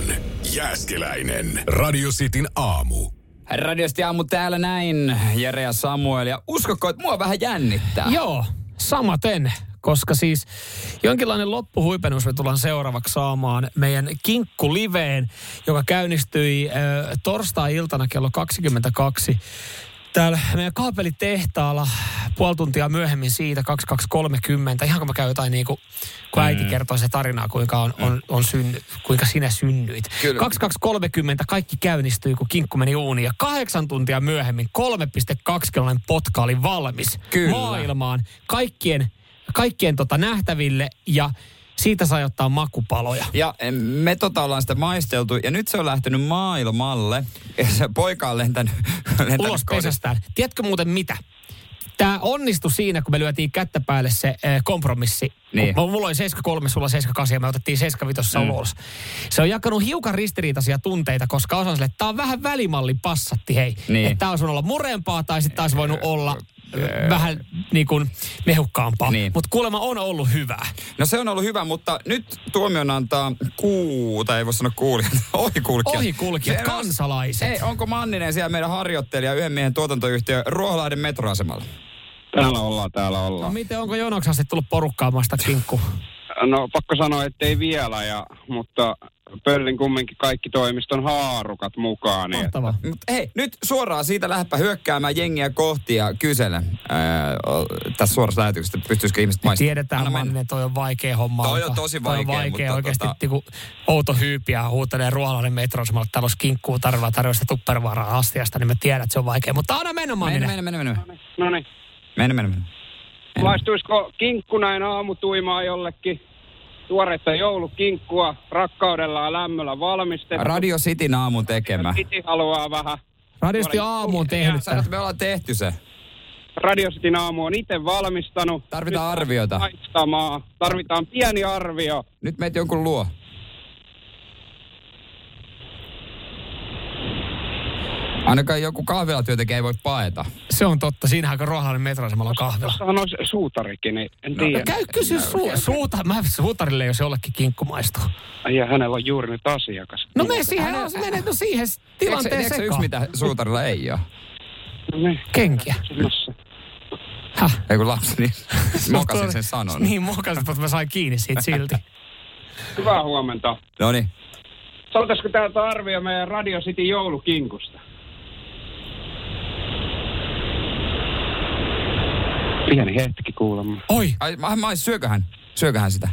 Jääskeläinen. Radio Cityn aamu. Radiosti aamu täällä näin, Jere ja Samuel. Ja uskoko, että mua vähän jännittää. Joo, samaten. Koska siis jonkinlainen loppuhuipennus me tullaan seuraavaksi saamaan meidän Kinkku Liveen, joka käynnistyi äh, torstai-iltana kello 22 täällä meidän kaapelitehtaalla puoli tuntia myöhemmin siitä, 22.30. Ihan kun mä käyn jotain niin kuin, kun äiti kertoo se tarinaa, kuinka, on, on, on synny, kuinka sinä synnyit. Kyllä. 22.30 kaikki käynnistyi, kun kinkku meni uuniin. Ja kahdeksan tuntia myöhemmin 3,2 kiloinen potka oli valmis Kyllä. maailmaan kaikkien, kaikkien tota nähtäville ja siitä sai ottaa makupaloja. Ja me tota ollaan sitä maisteltu ja nyt se on lähtenyt maailmalle. Ja se poika on lentänyt, lentänyt Ulos pesästään. Tiedätkö muuten mitä? Tämä onnistui siinä, kun me lyötiin kättä päälle se äh, kompromissi. Niin. Mulla oli 73, sulla 78 ja me otettiin 75 mm. ulos. Se on jakanut hiukan ristiriitaisia tunteita, koska osa on sille, että tämä on vähän välimallin passatti, hei. Niin. Että tämä olisi voinut olla murempaa tai sitten taisi voinut olla vähän niin kuin mehukkaampaa. Niin. Mutta kuulemma on ollut hyvää. No se on ollut hyvä, mutta nyt tuomion antaa kuu, tai ei voi sanoa kuulijat, ohikulkijat. Ohikulkijat, Se on- kansalaiset. Ei, onko Manninen siellä meidän harjoittelija, yhden miehen tuotantoyhtiö Ruoholahden metroasemalla? Täällä ollaan, täällä No ollaan. miten, onko jonoksi asti tullut porukkaamasta kinkku? No pakko sanoa, että ei vielä, ja, mutta pöllin kumminkin kaikki toimiston haarukat mukaan. Niin, Mahtavaa. Mut hei, nyt suoraan siitä lähdepä hyökkäämään jengiä kohti ja kysele ää, tässä suorassa lähetyksessä, että pystyisikö ihmiset maistamaan. tiedetään, Anna mennä. Manninen, toi on vaikea homma. Toi on tosi Toi on vaikea, vaikea mutta oikeasti, tota- tota... kun outo hyypiä huutelee Ruoholahden metroasemalla, että täällä olisi kinkkuu tarjolla sitä tuppervaraa astiasta, niin mä tiedän, että se on vaikea. Mutta anna mennä, Manninen. mene, mene, mene. no niin. Mene, mene, mene. Maistuisiko kinkku näin aamutuimaa jollekin? Tuoretta joulukinkkua, rakkaudella ja lämmöllä valmistettu. Radio Cityn aamun tekemä. Kiti haluaa vähän. Radiosti aamu on tehnyt että me ollaan tehty se. Radio Cityn aamu on itse valmistanut. Tarvitaan Nyt arviota. Tarvitaan pieni arvio. Nyt meitä jonkun luo. Ainakaan joku kahvilatyöntekijä ei voi paeta. Se on totta. Siinähän kun Ruoholahden metroasemalla on kahvila. Tuossahan on se suutarikin, niin en No, tiedä. no käy kysy su- suuta. Mä suutarille, jos jollekin kinkku maistuu. Ai ja hänellä on juuri nyt asiakas. No me siihen, no, mene no siihen tilanteen Tiedätkö sä yksi, mitä suutarilla ei ole? No niin, Kenkiä. Häh? Ei kun lapsi, niin mokasin sen sanon. Niin, mokasin, mutta mä sain kiinni siitä silti. Hyvää huomenta. No niin. Saataisiko täältä arvio meidän Radio City joulukinkusta? Pieni hetki kuulemma. Oi. Ai, mä, mä, syököhän, syököhän sitä?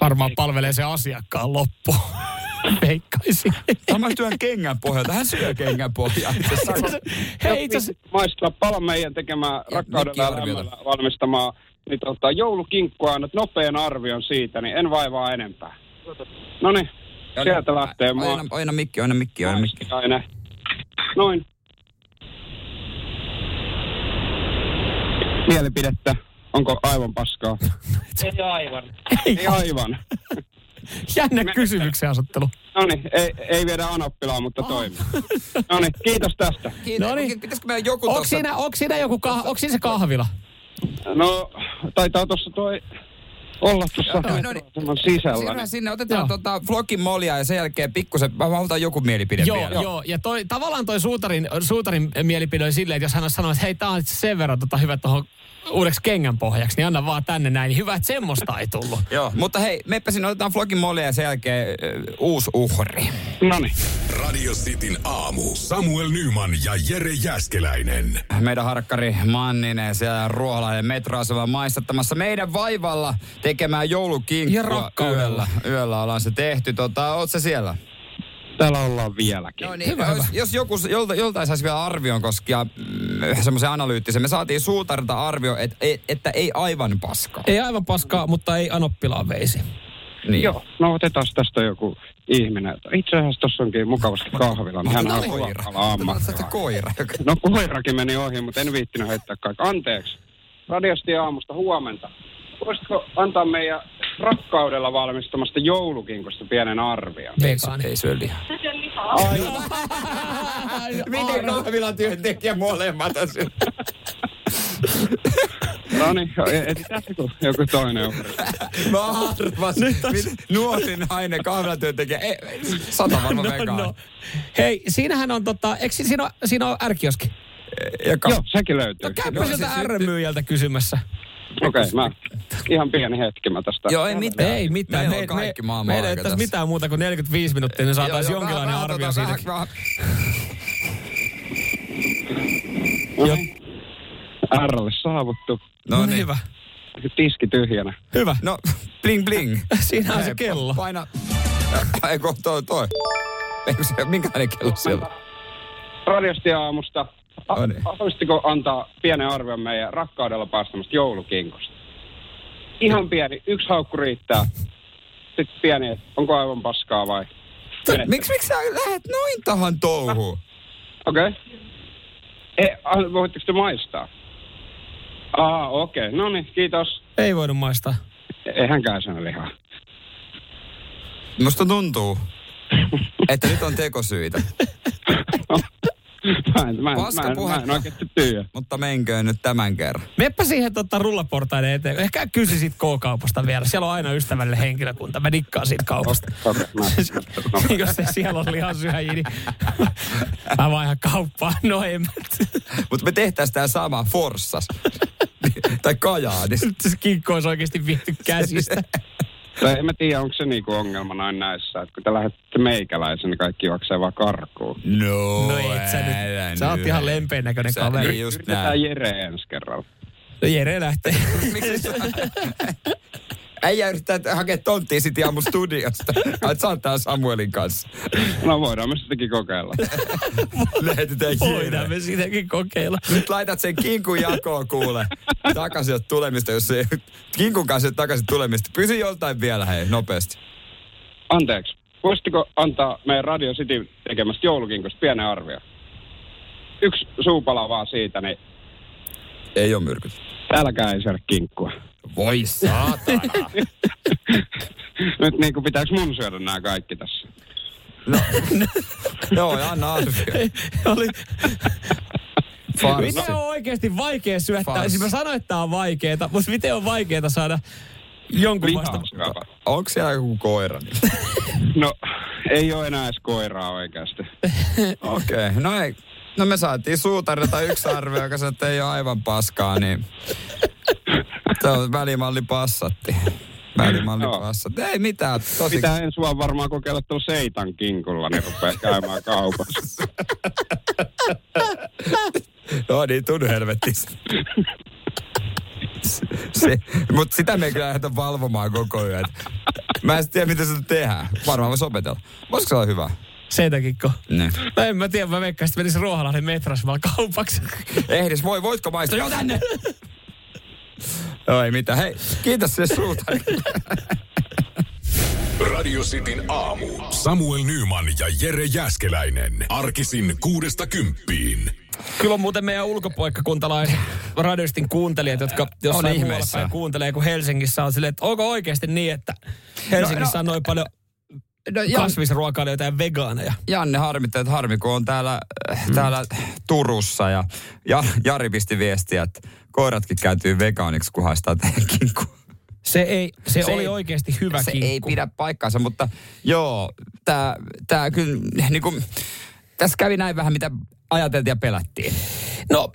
Varmaan palvelee se asiakkaan loppu. Veikkaisin. Mä syön kengän pohjalta. Hän syö kengän pohjalta. Hei, itse asiassa... Maistaa paljon meidän tekemään rakkaudella valmistamaa niin tota, joulukinkkua annat nopean arvion siitä, niin en vaivaa enempää. No niin, sieltä lähtee Aina, aina mikki, aina mikki, aina mikki. Aina. Noin. Mielipidettä. Onko aivan paskaa? Ei aivan. Ei aivan. Jännä kysymyksen asettelu. No niin, ei, ei viedä anoppilaa, mutta toimii. No niin, kiitos tästä. No niin. Pitäisikö meidän joku Onko tossa... siinä, onko siinä joku kah, onko siinä se kahvila? No, taitaa tuossa toi olla tuossa No, no niin. sisällä. Siirrytään sinne, otetaan tota Vlogin molia ja sen jälkeen pikkusen, mä haluan joku mielipide Joo, vielä. joo. Ja toi, tavallaan toi suutarin, suutarin mielipide oli silleen, että jos hän olisi sanonut, että hei, tää on sen verran tota, hyvä tuohon uudeksi kengän pohjaksi, niin anna vaan tänne näin. Niin hyvä, että semmoista ei tullut. Joo, mutta hei, meppä sinne otetaan Vlogin molia ja sen jälkeen äh, uusi uhri. No niin. Radio Cityn aamu. Samuel Nyman ja Jere Jäskeläinen. Meidän harkkari Manninen siellä Ruoholainen metroasema maistattamassa meidän vaivalla tekemään joulukinkkua. Ja rakkaudella. Yöllä, yöllä ollaan se tehty. Tota, oot sä siellä? Täällä ollaan vieläkin. No niin, hyvä, jos, jos joku, jolta, joltain saisi vielä arvion koskea mm, semmoisen analyyttisen. Me saatiin suutarilta arvio, et, et, että ei aivan paskaa. Ei aivan paskaa, mutta ei anoppilaan veisi. Niin. Joo, no otetaan tästä joku ihminen. Itse asiassa tuossa onkin mukavasti kahvila, niin hän on koira. koira. Se koira. joka- No koirakin meni ohi, mutta en viittinyt heittää kaikki. Anteeksi. Radiosti aamusta huomenta. Voisitko antaa meidän rakkaudella valmistamasta joulukinkosta pienen arvion? Vegaani. Ei syö lihaa. Miten kahvilan työntekijä molemmat on syö? No niin, etsitään joku, joku toinen uhri. Mä arvasin. Mit- Nuori nainen, kahvilatyöntekijä. Ei, sata varmaan No, vegaani. no. Hei, siinähän on tota, eikö si- siinä, on, siinä on ärkioski? Ja ka- Joo, sekin löytyy. No käypä No, sieltä se- R-myyjältä kysymässä. Okei, mä ihan pieni hetki mä tästä. Joo, ei mitään. Ei mitään. Meillä on kaikki maailman Meillä ei tässä mitään muuta kuin 45 minuuttia, niin saataisiin jonkinlainen vähän- arvio vähän- siitä. vähän- Joo. Rlle saavuttu. No niin. Hyvä. Tiski tyhjänä. Hyvä. No, bling bling. Siinä on se kello. Paina. Eikö toi toi? Eikö se, minkälainen kello siellä? Radiosti aamusta. No niin. Haluaisitteko antaa pienen arvion meidän rakkaudella päästämästä joulukinkosta? Ihan pieni. Yksi haukku riittää. Sitten pieni, että onko aivan paskaa vai? Miksi miksi sä lähet noin tahan touhuun? Okei. Okay. E, voitteko te maistaa? Aa, okei. Okay. No niin, kiitos. Ei voinut maistaa. Eihän käy lihaa. Musta tuntuu, että nyt on tekosyitä. Mä en, mä en, Paska mä en, mä en puhetta. oikeasti tiedä. Mutta menköön nyt tämän kerran. Meppä siihen tota, rullaportaiden eteen. Ehkä kysy siitä K-kaupasta vielä. Siellä on aina ystävällinen henkilökunta. Mä dikkaan siitä kaupasta. Jos se siellä on lihansyöjiä, niin mä vaihan kauppaan. No mä. Mutta me tehtäisiin tämä sama Forssas. tai Kajaanissa. Nyt se kinkko olisi oikeasti viety käsistä. No, en mä tiedä, onko se niinku ongelma noin näissä, että kun te lähdette meikäläisen, niin kaikki juoksee vaan karkuun. No, No et sä nyt. älä Sä oot nyt. ihan lempeän näköinen Sä- kaveri. niin just Yritetään näin. Jere ensi kerralla. No Jere lähtee. Miksi sä... Äijä yrittää hakea tonttia sitten aamu studiosta. Ai, tää Samuelin kanssa. No voidaan me sitäkin kokeilla. Lähetetään Voidaan me sitäkin kokeilla. Nyt laitat sen kinkun jakoon kuule. Takaisin tulemista, jos se... Kinkun kanssa takaisin tulemista. Pysy joltain vielä, hei, nopeasti. Anteeksi, voisitteko antaa meidän Radio City tekemästä joulukinkosta pienen arvio? Yksi suupala vaan siitä, niin Ei oo myrkyt. täälläkään ei syödä kinkkua. Voi saatana. Nyt niin kuin pitääkö mun syödä nämä kaikki tässä? Joo, ja anna arvio. Oli, miten on oikeasti vaikea syöttää? Farssi. Siis mä sanoin, että tää on vaikeeta, mutta miten on vaikeeta saada jonkun vasta... Onko siellä joku koira? No, ei ole enää edes koiraa oikeasti. Okei, okay. no ei. No me saatiin suutarilta yksi arvio, joka sanoi, että ei ole aivan paskaa, niin on välimalli passatti. Välimalli päässä. Ei mitään, tosi... Pitää ensi vuonna varmaan kokeilla tuolla seitan kinkulla, niin rupeaa käymään kaupassa. no niin, tunnu helvettis. Se, mutta sitä me ei kyllä lähdetä valvomaan koko ajan. Mä en tiedä, miten se tehdään. Varmaan voisi opetella. Voisiko se olla hyvä? Seitäkikko. Ne. No en mä tiedä, mä veikkaan, että menisi Ruoholahden metras vaan kaupaksi. Ehdis, voi, voitko maistaa? Joo, tänne! No ei mitään. Hei, kiitos se suutari. Radio Cityn aamu. Samuel Nyman ja Jere Jäskeläinen. Arkisin kuudesta kymppiin. Kyllä on muuten meidän ulkopoikkakuntalaiset radioistin kuuntelijat, jotka jossain muualla ihmeessä. päin kuuntelee, kun Helsingissä on silleen, että onko oikeasti niin, että Helsingissä No, no. on noin paljon No, Jan- kasvisruokailijoita ja vegaaneja. Janne harmittaa, että harmi, kun on täällä, äh, täällä Turussa ja, ja Jari pisti viestiä, että koiratkin kääntyy vegaaniksi, kun haistaa teidän kinkku. Se, ei, se, Se oli ei- oikeasti hyvä se kinkku. ei pidä paikkaansa, mutta joo, tää, tää kyllä, niin kuin, tässä kävi näin vähän, mitä ajateltiin ja pelättiin. No,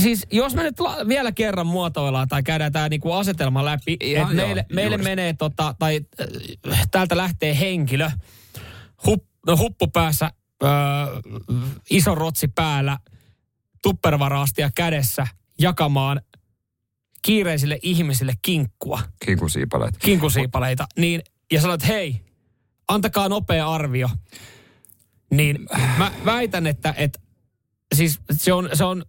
siis jos me nyt la- vielä kerran muotoillaan tai käydään tämä niinku asetelma läpi, että joo, meille, meille menee tota, tai äh, täältä lähtee henkilö, hup, no, huppu päässä, äh, iso rotsi päällä, tuppervaraastia kädessä jakamaan kiireisille ihmisille kinkkua, Kinkusiipaleet. kinkusiipaleita, niin, ja sanoit, että hei, antakaa nopea arvio. Niin mä väitän, että, että siis se on, se on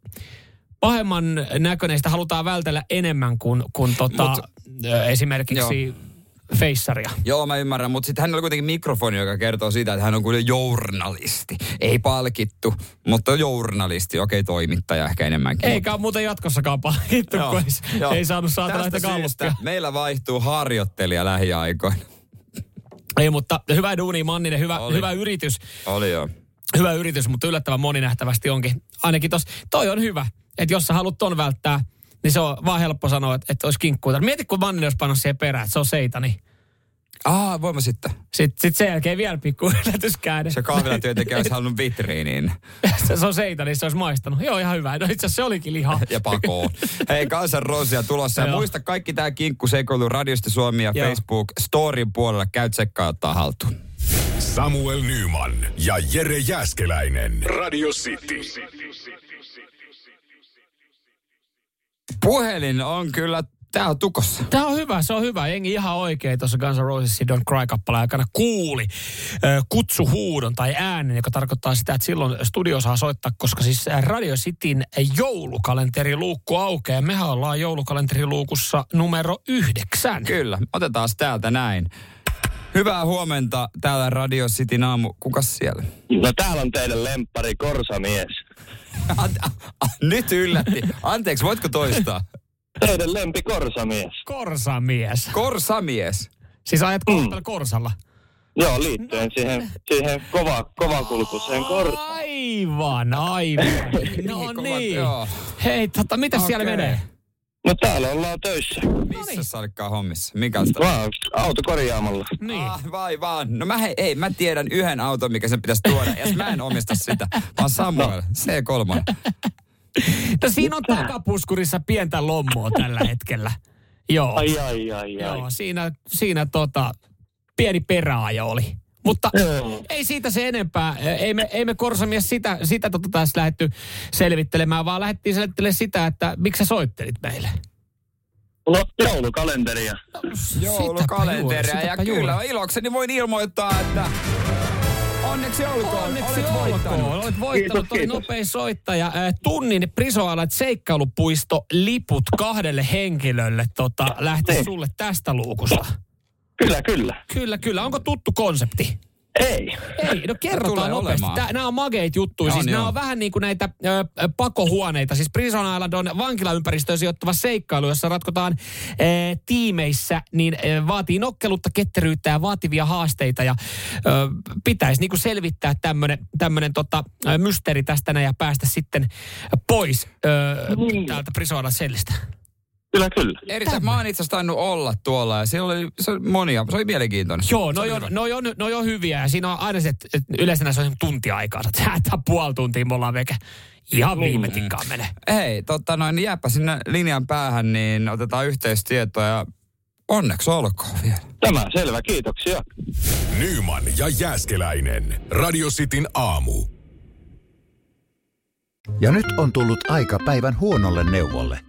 pahemman näköinen, sitä halutaan vältellä enemmän kuin, kuin tota, Mut- esimerkiksi feissaria. Joo, mä ymmärrän, mutta sitten hänellä oli kuitenkin mikrofoni, joka kertoo siitä, että hän on kuin journalisti. Ei palkittu, mutta journalisti, okei toimittaja ehkä enemmänkin. Eikä ole muuten jatkossakaan palkittu, Joo, kun ei, joo. ei saanut syystä galluppia. meillä vaihtuu harjoittelija lähiaikoina. Ei, mutta hyvä duuni, Manninen, hyvä, Oli. hyvä yritys. Oli joo. Hyvä yritys, mutta yllättävän moni nähtävästi onkin. Ainakin tos, toi on hyvä, että jos sä haluat ton välttää, niin se on vaan helppo sanoa, että, että olisi kinkkuuta. Mieti, kun Manninen olisi pannut siihen perään, että se on seitani. Ah, voimme sitten. Sitten sit sen jälkeen vielä pikku yllätyskäden. Se kahvilatyöntekijä olisi halunnut vitriiniin se, se on seitani, se olisi maistanut. Joo, ihan hyvä. No itse asiassa se olikin liha. ja pakoon. Hei, kansan rosia tulossa. Ja muista kaikki tämä kinkku sekoilu Radiosta Suomi ja Joo. Facebook Storyn puolella. Käy tsekkaa ottaa haltuun. Samuel Nyman ja Jere Jäskeläinen. Radio City. Puhelin on kyllä, tää on tukossa. Tämä on hyvä, se on hyvä. Jengi ihan oikein tuossa Guns N' Rosesin Don't Cry-kappaleen aikana kuuli kutsuhuudon tai äänen, joka tarkoittaa sitä, että silloin studio saa soittaa, koska siis Radio Cityn joulukalenteriluukku aukeaa. Ja mehän ollaan joulukalenteriluukussa numero yhdeksän. Kyllä, otetaan täältä näin. Hyvää huomenta täällä Radio Cityn aamu. Kukas siellä? No täällä on teidän lemppari Korsamies. Nyt yllätti. Anteeksi, voitko toistaa? Teidän lempi Korsamies. Korsamies. Korsamies. Siis ajat mm. korsalla. Joo, liittyen siihen, siihen kova, kovakulkuiseen korsaan. Aivan, aivan. No kovat, niin. joo. Hei, tota, mitä okay. siellä menee? No täällä ollaan töissä. Missä sä olitkaan hommissa? Mikä sitä? Vaan autokorjaamalla. Niin. Ah, vai vaan. No mä, hei, ei, mä tiedän yhden auton, mikä sen pitäisi tuoda. Ja mä en omista sitä. Vaan Samuel, C3. No siinä on takapuskurissa pientä lommoa tällä hetkellä. Joo. Ai, ai, ai, ai. Joo, siinä, siinä tota, pieni peräajo oli. Mutta Joo. ei siitä se enempää. Ei me, ei me Korsamies sitä, sitä tota tässä lähdetty selvittelemään, vaan lähdettiin selvittelemään sitä, että miksi sä soittelit meille. No, joulukalenteria. Joulukalenteria. Ja kyllä, ilokseni voin ilmoittaa, että onneksi olkoon. Onneksi Olet voittanut. olkoon. Olet voittanut, Kiitos, oli kiitos. nopea soittaja. Äh, Tunnin Prisoalat seikkailupuisto liput kahdelle henkilölle tota, lähti Niin. sulle tästä luukusta. Kyllä, kyllä. Kyllä, kyllä. Onko tuttu konsepti? Ei. Ei, no kerrotaan nopeasti. Tää, nämä on mageit juttuja. On, Siis nämä joo. on vähän niin kuin näitä ö, pakohuoneita. Siis Prison Island on vankilaympäristöön sijoittava seikkailu, jossa ratkotaan ö, tiimeissä, niin ö, vaatii nokkelutta, ketteryyttä ja vaativia haasteita. Ja ö, pitäisi niin kuin selvittää tämmöinen tota, mysteeri tästä näin ja päästä sitten pois ö, Niin. täältä Prison Island sellistä. Kyllä, kyllä. Erittäin, mä oon itse asiassa tainnut olla tuolla ja siellä oli, se oli monia, se oli mielenkiintoinen. Joo, no on, no on, no on hyviä ja siinä on aina se, että yleensä näissä on tunti aikaa. Että säätää puoli tuntia, me ollaan veke. Ihan viime tikkaan menee. Hei, totta noin, niin jääpä sinne linjan päähän, niin otetaan yhteistietoa ja onneksi olkoon vielä. Tämä selvä, kiitoksia. Nyman ja Jääskeläinen. Radio Cityn aamu. Ja nyt on tullut aika päivän huonolle neuvolle.